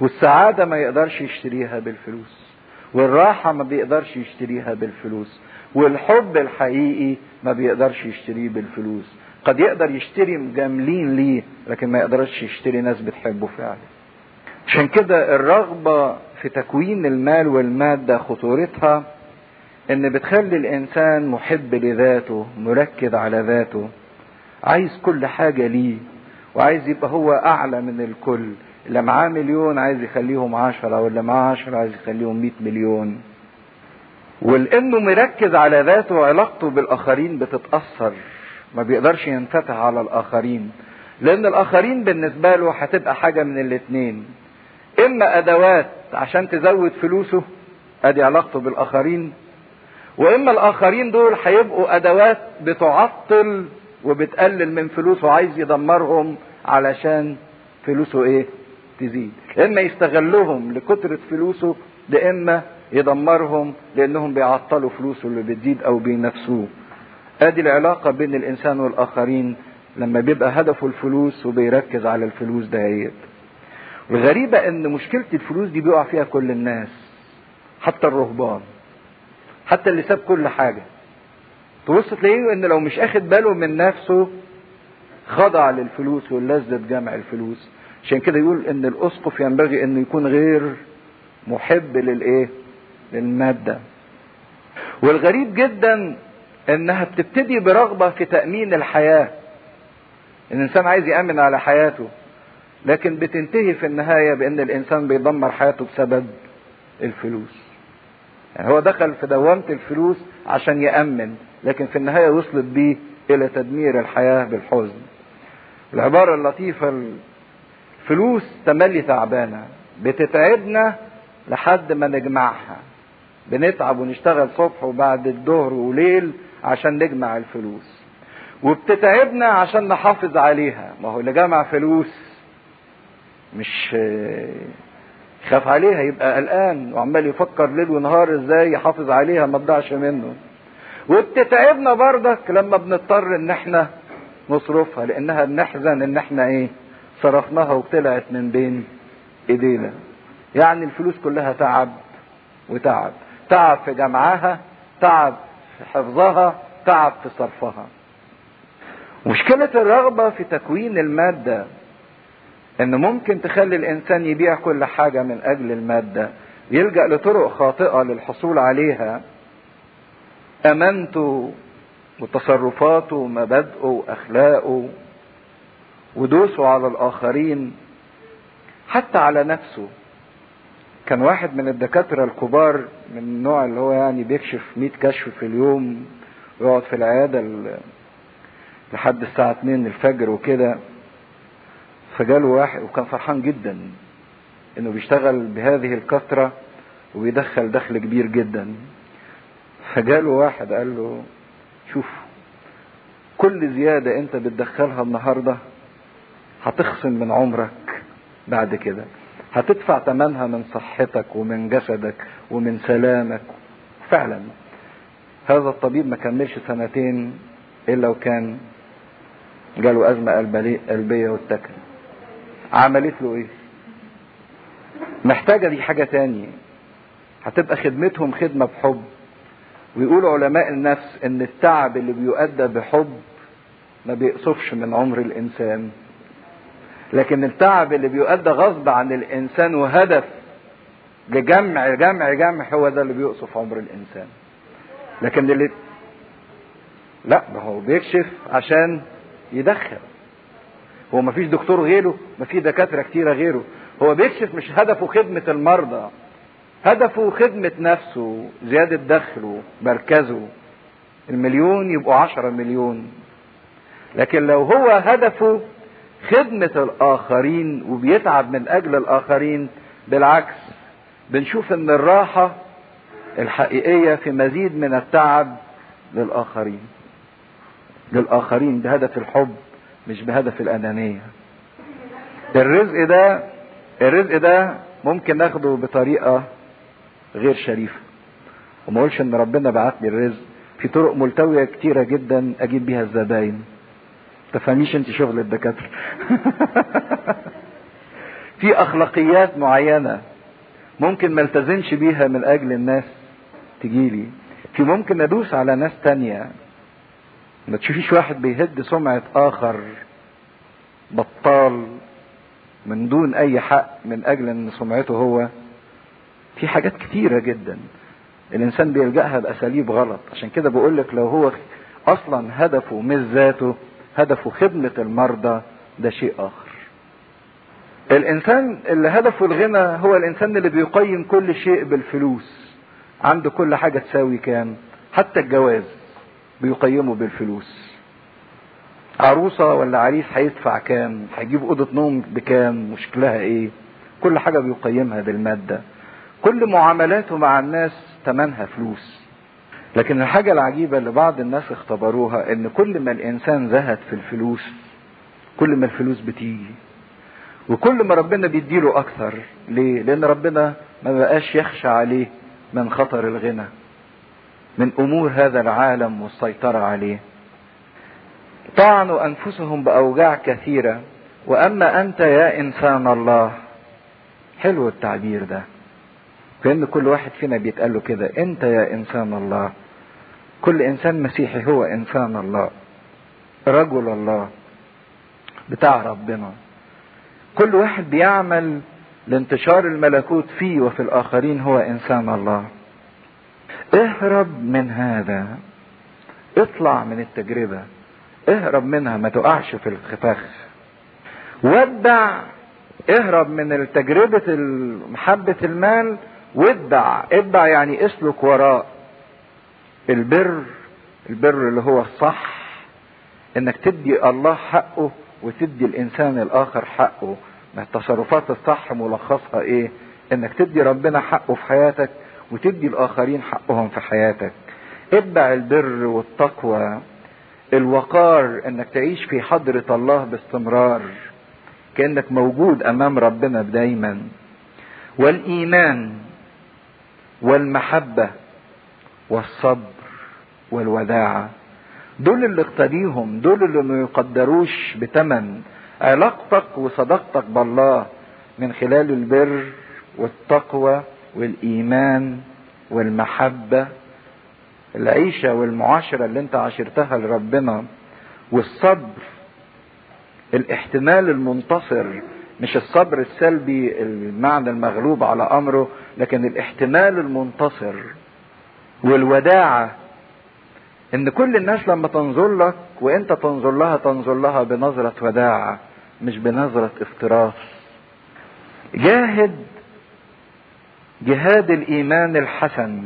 والسعادة ما يقدرش يشتريها بالفلوس والراحة ما بيقدرش يشتريها بالفلوس والحب الحقيقي ما بيقدرش يشتريه بالفلوس. قد يقدر يشتري مجاملين ليه لكن ما يقدرش يشتري ناس بتحبه فعلا. عشان كده الرغبة في تكوين المال والمادة خطورتها إن بتخلي الإنسان محب لذاته مركز على ذاته عايز كل حاجة ليه وعايز يبقى هو أعلى من الكل. اللي معاه مليون عايز يخليهم عشرة واللي معاه عشرة عايز يخليهم مئة مليون. ولأنه مركز على ذاته وعلاقته بالآخرين بتتأثر ما بيقدرش ينفتح على الآخرين لأن الآخرين بالنسبة له هتبقى حاجة من الاتنين. إما أدوات عشان تزود فلوسه أدي علاقته بالآخرين. وإما الآخرين دول هيبقوا أدوات بتعطل وبتقلل من فلوسه عايز يدمرهم علشان فلوسه إيه؟ تزيد. إما يستغلهم لكترة فلوسه ده إما يدمرهم لأنهم بيعطلوا فلوسه اللي بتزيد أو بينافسوه. أدي العلاقة بين الإنسان والآخرين لما بيبقى هدفه الفلوس وبيركز على الفلوس دهيت الغريبة إن مشكلة الفلوس دي بيقع فيها كل الناس حتى الرهبان حتى اللي ساب كل حاجة. تبص تلاقيه إن لو مش أخد باله من نفسه خضع للفلوس واللذة جمع الفلوس. عشان كده يقول إن الأسقف ينبغي انه يكون غير محب للإيه؟ للمادة. والغريب جدا إنها بتبتدي برغبة في تأمين الحياة. الإنسان عايز يأمن على حياته. لكن بتنتهي في النهاية بأن الإنسان بيدمر حياته بسبب الفلوس. يعني هو دخل في دوامة الفلوس عشان يأمن لكن في النهاية وصلت بيه إلى تدمير الحياة بالحزن. العبارة اللطيفة الفلوس تملي تعبانة بتتعبنا لحد ما نجمعها. بنتعب ونشتغل صبح وبعد الظهر وليل عشان نجمع الفلوس. وبتتعبنا عشان نحافظ عليها. ما هو اللي جمع فلوس مش خاف عليها يبقى قلقان وعمال يفكر ليل ونهار إزاي يحافظ عليها ما تضيعش منه. وبتتعبنا برضك لما بنضطر إن إحنا نصرفها لأنها بنحزن إن إحنا إيه صرفناها وطلعت من بين إيدينا. يعني الفلوس كلها تعب وتعب. تعب في جمعها تعب في حفظها تعب في صرفها. مشكلة الرغبة في تكوين المادة إن ممكن تخلي الإنسان يبيع كل حاجة من أجل المادة يلجأ لطرق خاطئة للحصول عليها. أمانته وتصرفاته ومبادئه واخلاقه ودوسه على الآخرين حتى على نفسه. كان واحد من الدكاترة الكبار من النوع اللي هو يعني بيكشف 100 كشف في اليوم ويقعد في العيادة لحد الساعة 2 الفجر وكده. فجاله واحد وكان فرحان جدا إنه بيشتغل بهذه الكثرة وبيدخل دخل كبير جدا. فجاله واحد قال له شوف كل زيادة أنت بتدخلها النهاردة هتخصم من عمرك بعد كده هتدفع ثمنها من صحتك ومن جسدك ومن سلامك. فعلا هذا الطبيب ما كملش سنتين إلا وكان جاله أزمة قلبية واتكل عملت له إيه؟ محتاجة دي حاجة تانية. هتبقى خدمتهم خدمة بحب. ويقول علماء النفس إن التعب اللي بيؤدى بحب ما بيقصفش من عمر الإنسان. لكن التعب اللي بيؤدى غصب عن الإنسان وهدف لجمع جمع جمع هو ده اللي بيقصف عمر الإنسان. لكن اللي لا ما هو بيكشف عشان يدخل. هو ما فيش دكتور غيره ما في دكاترة كتيرة غيره. هو بيكشف مش هدفه خدمة المرضى هدفه خدمة نفسه زيادة دخله مركزه. المليون يبقوا عشرة مليون. لكن لو هو هدفه خدمة الآخرين وبيتعب من أجل الآخرين بالعكس بنشوف إن الراحة الحقيقية في مزيد من التعب للآخرين. للآخرين بهدف الحب. مش بهدف الأنانية. الرزق ده الرزق ده ممكن ناخده بطريقة غير شريفة. وما أقولش إن ربنا بعت لي الرزق في طرق ملتوية كتيرة جدا أجيب بيها الزباين. تفهميش أنت شغل الدكاترة. في أخلاقيات معينة ممكن ما التزمش بيها من أجل الناس تجيلي. في ممكن ادوس على ناس تانية ما تشوفيش واحد بيهد سمعة آخر بطال من دون أي حق من أجل إن سمعته هو؟ في حاجات كتيرة جدا. الإنسان بيلجأها بأساليب غلط. عشان كده بقول لك لو هو أصلا هدفه مش ذاته هدفه خدمة المرضى ده شيء آخر. الإنسان اللي هدفه الغنى هو الإنسان اللي بيقيم كل شيء بالفلوس. عنده كل حاجة تساوي كام؟ حتى الجواز. بيقيمه بالفلوس. عروسة ولا عريس هيدفع كام؟ هيجيب أوضة نوم بكام؟ وشكلها إيه؟ كل حاجة بيقيمها بالمادة. كل معاملاته مع الناس تمنها فلوس. لكن الحاجة العجيبة اللي بعض الناس اختبروها إن كل ما الإنسان زهد في الفلوس كل ما الفلوس بتيجي. وكل ما ربنا بيديله أكثر. ليه؟ لأن ربنا ما بقاش يخشى عليه من خطر الغنى. من أمور هذا العالم والسيطرة عليه. طعنوا أنفسهم بأوجاع كثيرة. وأما أنت يا إنسان الله حلو التعبير ده. كأن كل واحد فينا بيتقال له كده أنت يا إنسان الله. كل إنسان مسيحي هو إنسان الله. رجل الله. بتاع ربنا. كل واحد بيعمل لانتشار الملكوت فيه وفي الآخرين هو إنسان الله. اهرب من هذا. اطلع من التجربة. اهرب منها ما تقعش في الخفاخ. ودع اهرب من تجربة محبة المال. واتبع اتبع يعني اسلك وراء البر. البر اللي هو الصح. انك تدي الله حقه وتدي الانسان الآخر حقه. ما التصرفات الصح ملخصها إيه؟ انك تدي ربنا حقه في حياتك وتدي الآخرين حقهم في حياتك. اتبع البر والتقوى. الوقار إنك تعيش في حضرة الله باستمرار. كأنك موجود أمام ربنا دايما. والإيمان والمحبة والصبر والوداعة. دول اللي اقتديهم دول اللي ما يقدروش بتمن علاقتك وصداقتك بالله من خلال البر والتقوى والإيمان والمحبة العيشة والمعاشرة اللي انت عاشرتها لربنا والصبر الاحتمال المنتصر مش الصبر السلبي المعنى المغلوب على أمره لكن الاحتمال المنتصر والوداعة. إن كل الناس لما تنظر لك وأنت تنظر لها تنظر لها بنظرة وداعة مش بنظرة افتراس. جاهد جهاد الإيمان الحسن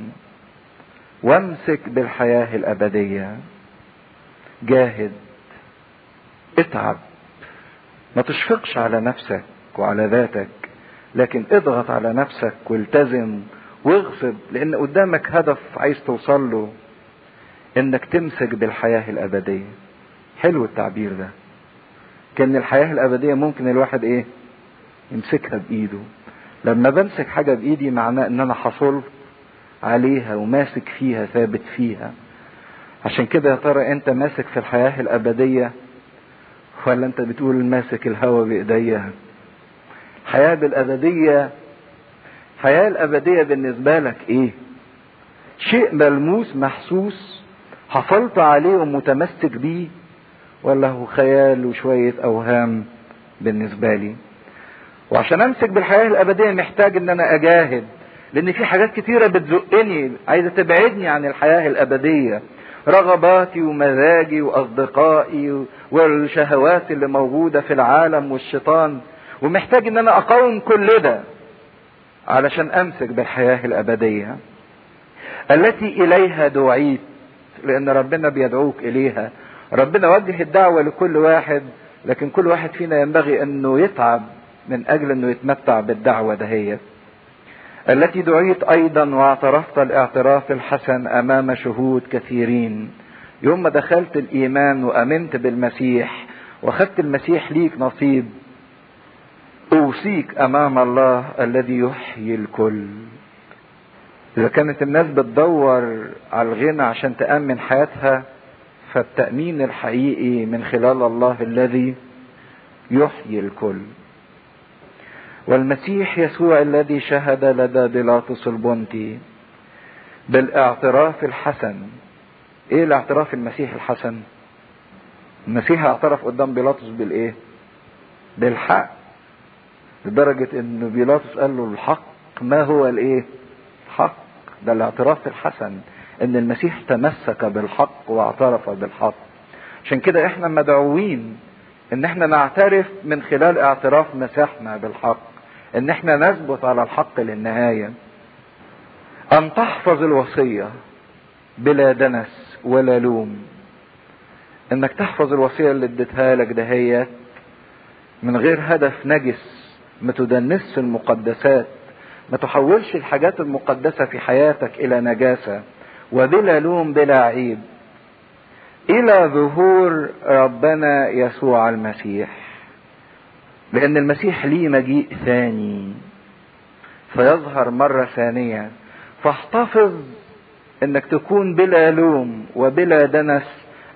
وامسك بالحياة الأبدية. جاهد اتعب. ما تشفقش على نفسك وعلى ذاتك لكن اضغط على نفسك والتزم واغصب لأن قدامك هدف عايز توصل له إنك تمسك بالحياة الأبدية. حلو التعبير ده. كان الحياة الأبدية ممكن الواحد إيه؟ يمسكها بإيده. لما بمسك حاجة بإيدي معناه إن أنا حصلت عليها وماسك فيها ثابت فيها. عشان كده يا ترى أنت ماسك في الحياة الأبدية ولا أنت بتقول ماسك الهوى بإيديا؟ الحياة بالأبدية الحياة الأبدية بالنسبة لك إيه؟ شيء ملموس محسوس حصلت عليه ومتمسك بيه ولا هو خيال وشوية أوهام بالنسبة لي؟ وعشان أمسك بالحياة الأبدية محتاج إن أنا أجاهد لأن في حاجات كتيرة بتزقني عايزة تبعدني عن الحياة الأبدية. رغباتي ومزاجي وأصدقائي والشهوات اللي موجودة في العالم والشيطان ومحتاج إن أنا أقاوم كل ده علشان أمسك بالحياة الأبدية. التي إليها دعيت لأن ربنا بيدعوك إليها. ربنا وجه الدعوة لكل واحد لكن كل واحد فينا ينبغي انه يتعب. من أجل أنه يتمتع بالدعوة دهيت التي دعيت أيضا واعترفت الاعتراف الحسن أمام شهود كثيرين. يوم ما دخلت الإيمان وأمنت بالمسيح واخدت المسيح ليك نصيب أوصيك أمام الله الذي يحيي الكل. إذا كانت الناس بتدور على الغنى عشان تأمن حياتها فالتأمين الحقيقي من خلال الله الذي يحيي الكل. والمسيح يسوع الذي شهد لدى بيلاطس البنطي بالاعتراف الحسن. إيه الاعتراف المسيح الحسن؟ المسيح اعترف قدام بيلاطس بالإيه؟ بالحق. لدرجة إن بيلاطس قال له الحق. ما هو الإيه؟ الحق. ده الاعتراف الحسن. إن المسيح تمسك بالحق واعترف بالحق. عشان كده إحنا مدعوين إن إحنا نعترف من خلال اعتراف مسيحنا بالحق. إن إحنا نثبت على الحق للنهاية. أن تحفظ الوصية بلا دنس ولا لوم. إنك تحفظ الوصية اللي اديتها لك دهيت من غير هدف نجس ما تدنسش المقدسات ما تحولش الحاجات المقدسة في حياتك إلى نجاسة وبلا لوم بلا عيب. إلى ظهور ربنا يسوع المسيح. لأن المسيح ليه مجيء ثاني فيظهر مرة ثانية فاحتفظ إنك تكون بلا لوم وبلا دنس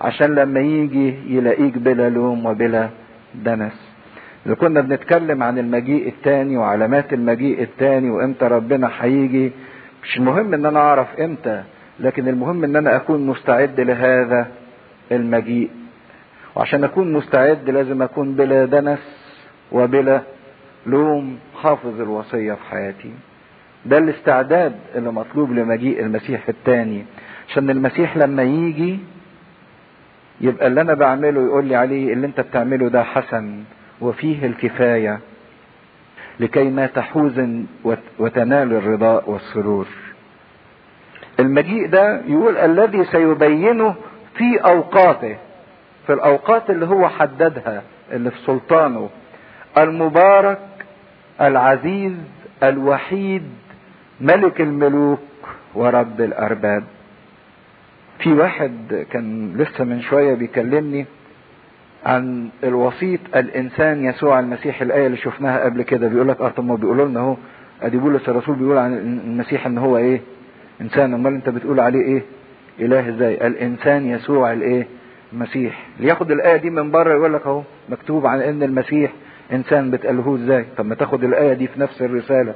عشان لما يجي يلاقيك بلا لوم وبلا دنس. إذا كنا بنتكلم عن المجيء التاني وعلامات المجيء التاني وإمتى ربنا هيجي مش المهم إن أنا أعرف إمتى لكن المهم إن أنا أكون مستعد لهذا المجيء. وعشان أكون مستعد لازم أكون بلا دنس وبلا لوم حافظ الوصية في حياتي. ده الاستعداد اللي مطلوب لمجيء المسيح التاني عشان المسيح لما يجي يبقى اللي أنا بعمله يقول لي عليه اللي أنت بتعمله ده حسن وفيه الكفاية لكي ما تحوز وتنال الرضاء والسرور. المجيء ده يقول الذي سيبينه في أوقاته في الأوقات اللي هو حددها اللي في سلطانه المبارك العزيز الوحيد ملك الملوك ورب الأرباب. في واحد كان لسه من شوية بيكلمني عن الوسيط الإنسان يسوع المسيح الآية اللي شفناها قبل كده. بيقول لك آه طب ما بيقولوا لنا أهو أدي بولس الرسول بيقول عن المسيح إن هو إيه؟ إنسان. أمال أنت بتقول عليه إيه؟ إله إزاي؟ الإنسان يسوع الإيه؟ المسيح. لياخد الآية دي من بره يقول لك أهو مكتوب عن إن المسيح إنسان بتقاله إزاي؟ طب ما تاخد الآية دي في نفس الرسالة.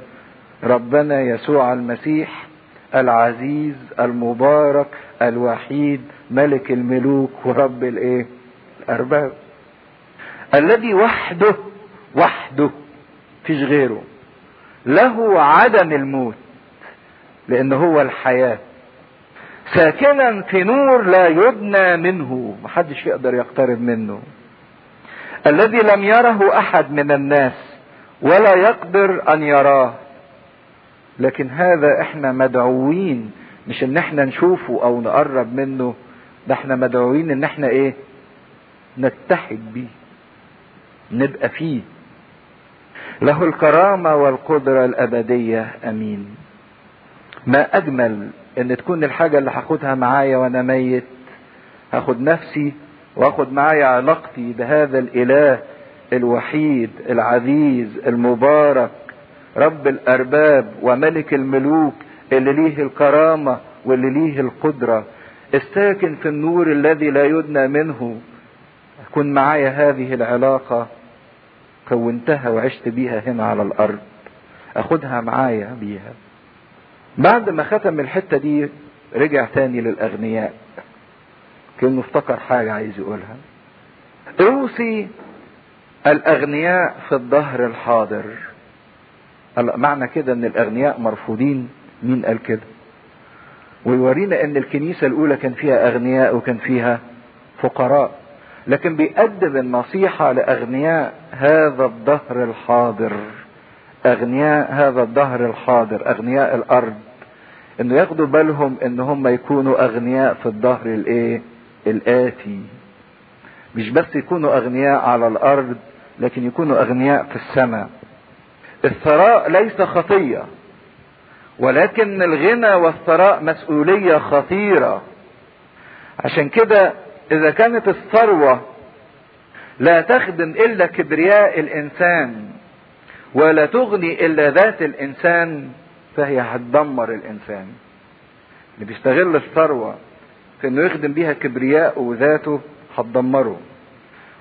ربنا يسوع المسيح العزيز المبارك الوحيد ملك الملوك ورب الإيه؟ الأرباب. الذي وحده وحده فيش غيره. له عدم الموت لأن هو الحياة. ساكنا في نور لا يدنى منه محدش يقدر يقترب منه. الذي لم يره أحد من الناس ولا يقدر أن يراه. لكن هذا إحنا مدعوين مش إن إحنا نشوفه أو نقرب منه ده إحنا مدعوين إن إحنا إيه؟ نتحد بيه نبقى فيه. له الكرامة والقدرة الأبدية آمين. ما أجمل إن تكون الحاجة اللي هاخدها معايا وأنا ميت هاخد نفسي واخد معايا علاقتي بهذا الإله الوحيد العزيز المبارك رب الأرباب وملك الملوك اللي ليه الكرامة واللي ليه القدرة. الساكن في النور الذي لا يدنى منه. كن معايا هذه العلاقة. كونتها وعشت بيها هنا على الأرض. اخدها معايا بيها. بعد ما ختم الحتة دي رجع تاني للأغنياء. كانه افتكر حاجة عايز يقولها. اوصي الأغنياء في الظهر الحاضر. معنى كده إن الأغنياء مرفوضين. مين قال كده؟ ويورينا إن الكنيسة الأولى كان فيها أغنياء وكان فيها فقراء. لكن بيقدم النصيحة لأغنياء هذا الظهر الحاضر. أغنياء هذا الظهر الحاضر أغنياء الأرض. إنه ياخدوا بالهم إن هم يكونوا أغنياء في الظهر الإيه؟ الآتي. مش بس يكونوا أغنياء على الأرض لكن يكونوا أغنياء في السماء. الثراء ليس خطية ولكن الغنى والثراء مسؤولية خطيرة. عشان كده إذا كانت الثروة لا تخدم إلا كبرياء الإنسان ولا تغني إلا ذات الإنسان فهي هتدمر الإنسان. اللي بيستغل الثروة في انه يخدم بيها كبرياء وذاته هتدمره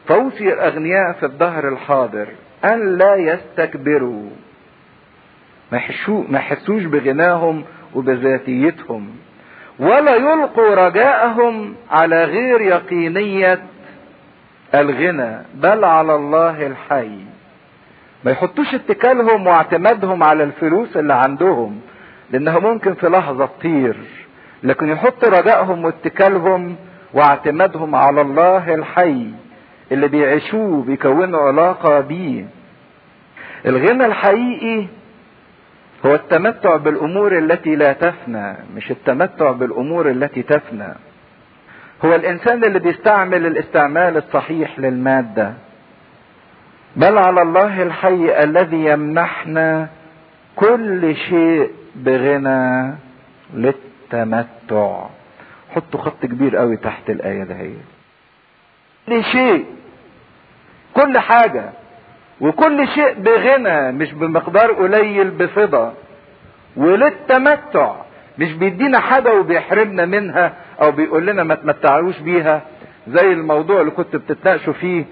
فوصي الأغنياء في الظهر الحاضر أن لا يستكبروا. ما يحسوش بغناهم وبذاتيتهم. ولا يلقوا رجاءهم على غير يقينية الغنى بل على الله الحي. ما يحطوش اتكالهم واعتمادهم على الفلوس اللي عندهم لأنها ممكن في لحظة تطير. لكن يحط رجائهم واتكالهم واعتمادهم على الله الحي اللي بيعيشوه بيكونوا علاقة بيه. الغنى الحقيقي هو التمتع بالأمور التي لا تفنى مش التمتع بالأمور التي تفنى. هو الإنسان اللي بيستعمل الاستعمال الصحيح للمادة. بل على الله الحي الذي يمنحنا كل شيء بغنى للتمتع حطوا خط كبير قوي تحت الآية ده هي. كل شيء كل حاجة وكل شيء بغنى مش بمقدار قليل بفضة. وللتمتع مش بيدينا حاجة وبيحرمنا منها أو بيقول لنا ما تمتعوش بيها. زي الموضوع اللي كنت بتتناقشوا فيه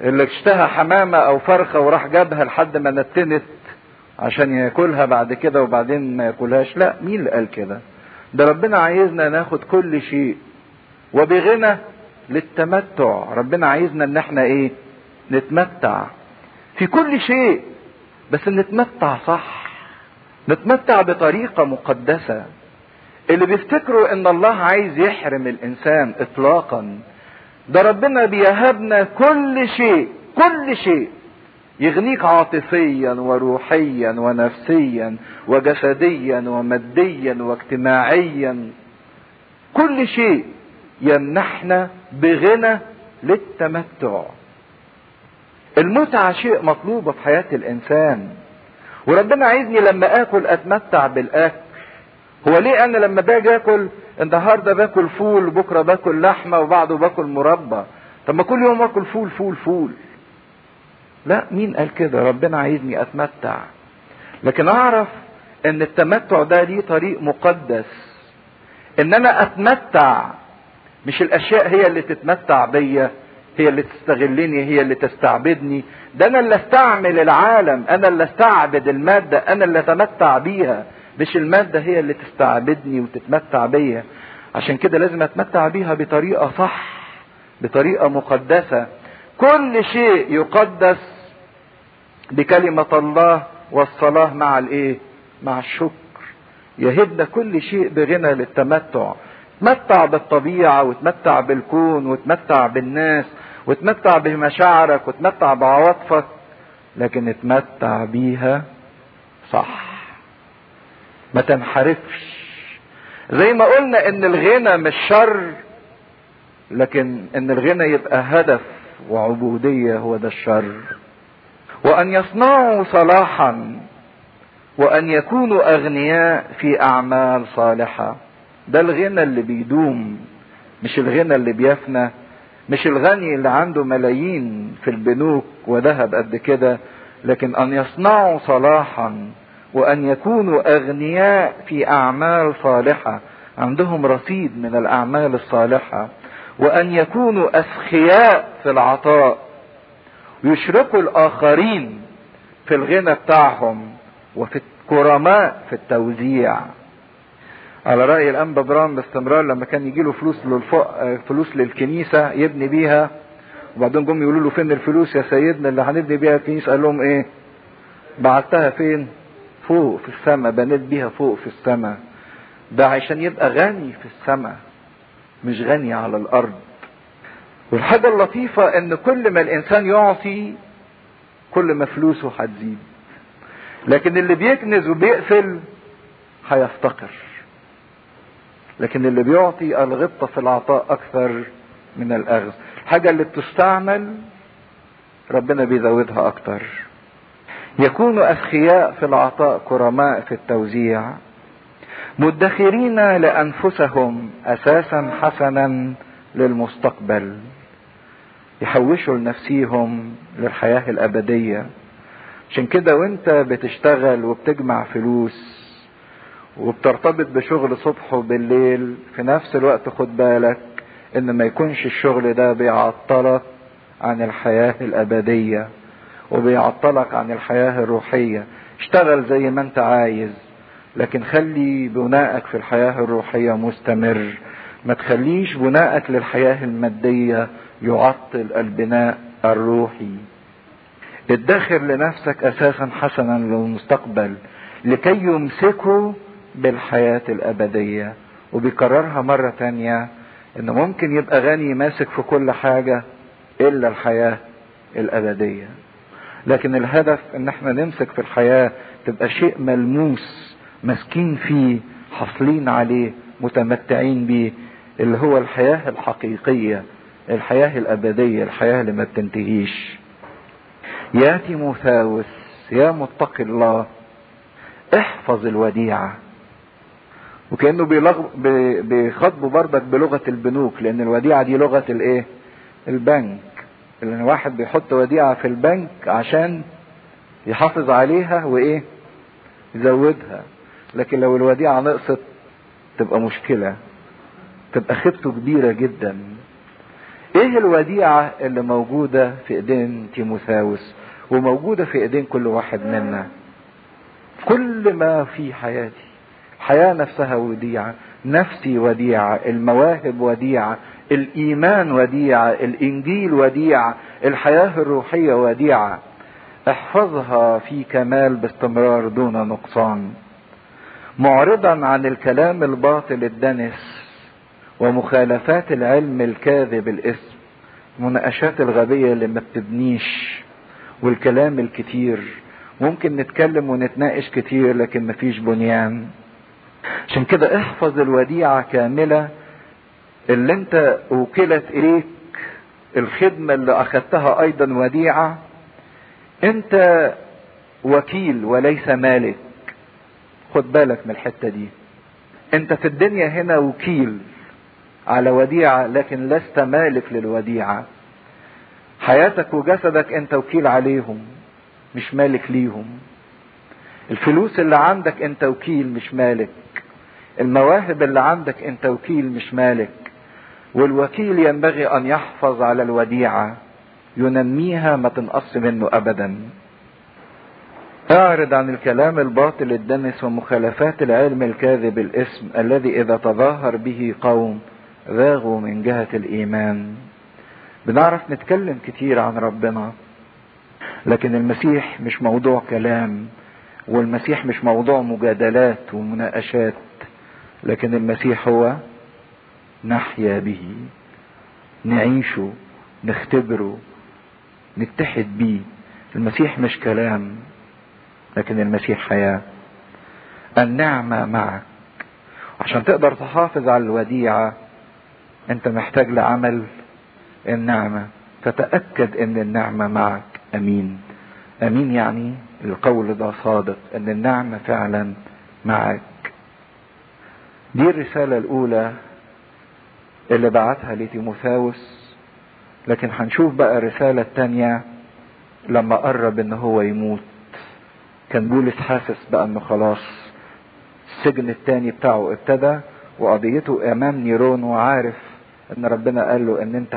اللي اشتهى حمامة أو فرخة وراح جابها لحد ما نتنت عشان ياكلها بعد كده وبعدين ما ياكلهاش. لا مين اللي قال كده؟ ده ربنا عايزنا ناخد كل شيء. وبغنى للتمتع. ربنا عايزنا ان إحنا إيه؟ نتمتع. في كل شيء بس نتمتع صح. نتمتع بطريقة مقدسة. اللي بيفتكروا إن الله عايز يحرم الإنسان اطلاقا ده ربنا بيهبنا كل شيء كل شيء. يغنيك عاطفيا وروحيا ونفسيا وجسديا وماديا واجتماعيا. كل شيء يمنحنا بغنى للتمتع. المتعة شيء مطلوبة في حياة الإنسان. وربنا عايزني لما آكل أتمتع بالأكل. هو ليه أنا لما باجي آكل النهاردة باكل فول بكرة باكل لحمة وبعده باكل مربى؟ طب ما كل يوم آكل فول فول فول. لا مين قال كده؟ ربنا عايزني أتمتع. لكن أعرف إن التمتع ده ليه طريق مقدس. إن أنا أتمتع مش الأشياء هي اللي تتمتع بيا هي اللي تستغلني هي اللي تستعبدني. ده أنا اللي أستعمل العالم أنا اللي أستعبد المادة أنا اللي أتمتع بيها. مش المادة هي اللي تستعبدني وتتمتع بيها عشان كده لازم أتمتع بيها بطريقة صح بطريقة مقدسة. كل شيء يقدس بكلمة الله والصلاة مع الإيه؟ مع الشكر. يهبنا كل شيء بغنى للتمتع. تمتع بالطبيعة وتمتع بالكون وتمتع بالناس وتمتع بمشاعرك وتمتع بعواطفك لكن اتمتع بيها صح. ما تنحرفش. زي ما قلنا إن الغنى مش شر لكن إن الغنى يبقى هدف. وعبودية هو ده الشر. وأن يصنعوا صلاحا وأن يكونوا أغنياء في أعمال صالحة. ده الغنى اللي بيدوم مش الغنى اللي بيفنى. مش الغني اللي عنده ملايين في البنوك وذهب قد كده لكن أن يصنعوا صلاحا وأن يكونوا أغنياء في أعمال صالحة. عندهم رصيد من الأعمال الصالحة. وأن يكونوا أسخياء في العطاء. ويشركوا الآخرين في الغنى بتاعهم وفي الكرماء في التوزيع. على رأي الأنبا برام باستمرار لما كان يجي له فلوس. فلوس للكنيسة يبني بيها وبعدين جم يقولوا له فين الفلوس يا سيدنا اللي هنبني بيها الكنيسة؟ قال لهم إيه؟ بعتها فين؟ فوق في السماء بنيت بيها فوق في السماء. ده عشان يبقى غني في السماء. مش غني على الأرض. والحاجة اللطيفة إن كل ما الإنسان يعطي كل ما فلوسه هتزيد. لكن اللي بيكنز وبيقفل هيفتقر. لكن اللي بيعطي الغبطة في العطاء أكثر من الأخذ. الحاجة اللي بتستعمل ربنا بيزودها أكتر. يكون أسخياء في العطاء كرماء في التوزيع. مدخرين لأنفسهم أساسا حسنا للمستقبل. يحوشوا لنفسيهم للحياة الأبدية. عشان كده وانت بتشتغل وبتجمع فلوس وبترتبط بشغل صبح وبالليل في نفس الوقت خد بالك إن ما يكونش الشغل ده بيعطلك عن الحياة الأبدية وبيعطلك عن الحياة الروحية. اشتغل زي ما انت عايز. لكن خلي بناءك في الحياة الروحية مستمر. ما تخليش بناءك للحياة المادية يعطل البناء الروحي. ادخر لنفسك أساسا حسنا للمستقبل لكي يمسكوا بالحياة الأبدية. وبيكررها مرة تانية إنه ممكن يبقى غني ماسك في كل حاجة إلا الحياة الأبدية. لكن الهدف إن إحنا نمسك في الحياة تبقى شيء ملموس ماسكين فيه حاصلين عليه متمتعين بيه. اللي هو الحياة الحقيقية الحياة الأبدية الحياة اللي ما بتنتهيش. يا تيموثاوس يا متقي الله احفظ الوديعة. وكأنه بيلغ... بيخاطبوا بردك بلغة البنوك لأن الوديعة دي لغة الإيه؟ البنك. لأن واحد بيحط وديعة في البنك عشان يحافظ عليها وإيه؟ يزودها. لكن لو الوديعة نقصت تبقى مشكلة تبقى خيبته كبيرة جدا. إيه الوديعة اللي موجودة في إيدين تيموثاوس؟ وموجودة في إيدين كل واحد منا. كل ما في حياتي الحياة نفسها وديعة نفسي وديعة المواهب وديعة الإيمان وديعة الإنجيل وديعة الحياة الروحية وديعة. احفظها في كمال باستمرار دون نقصان. معرضا عن الكلام الباطل الدنس ومخالفات العلم الكاذب الاسم مناقشات الغبية اللي ما بتبنيش والكلام الكتير. ممكن نتكلم ونتناقش كتير لكن مفيش بنيان. عشان كده احفظ الوديعة كاملة اللي انت وكلت إليك الخدمة اللي أخدتها أيضا وديعة. انت وكيل وليس مالك. خد بالك من الحتة دي. انت في الدنيا هنا وكيل على وديعة لكن لست مالك للوديعة. حياتك وجسدك انت وكيل عليهم مش مالك ليهم. الفلوس اللي عندك انت وكيل مش مالك. المواهب اللي عندك انت وكيل مش مالك. والوكيل ينبغي أن يحفظ على الوديعة ينميها ما تنقص منه ابدا. أعرض عن الكلام الباطل الدنس ومخالفات العلم الكاذب الإسم الذي إذا تظاهر به قوم ذاغوا من جهة الإيمان. بنعرف نتكلم كتير عن ربنا لكن المسيح مش موضوع كلام والمسيح مش موضوع مجادلات ومناقشات لكن المسيح هو نحيا به نعيشه نختبره نتحد بيه. المسيح مش كلام. لكن المسيح حياة. النعمة معك. عشان تقدر تحافظ على الوديعة أنت محتاج لعمل النعمة. فتأكد إن النعمة معك. أمين. أمين يعني القول ده صادق إن النعمة فعلا معك. دي الرسالة الأولى اللي بعتها لتيموثاوس. لكن هنشوف بقى الرسالة التانية لما قرب إن هو يموت. كان بولس حاسس بقى إنه خلاص السجن التاني بتاعه ابتدى وقضيته أمام نيرون وعارف إن ربنا قال له إن أنت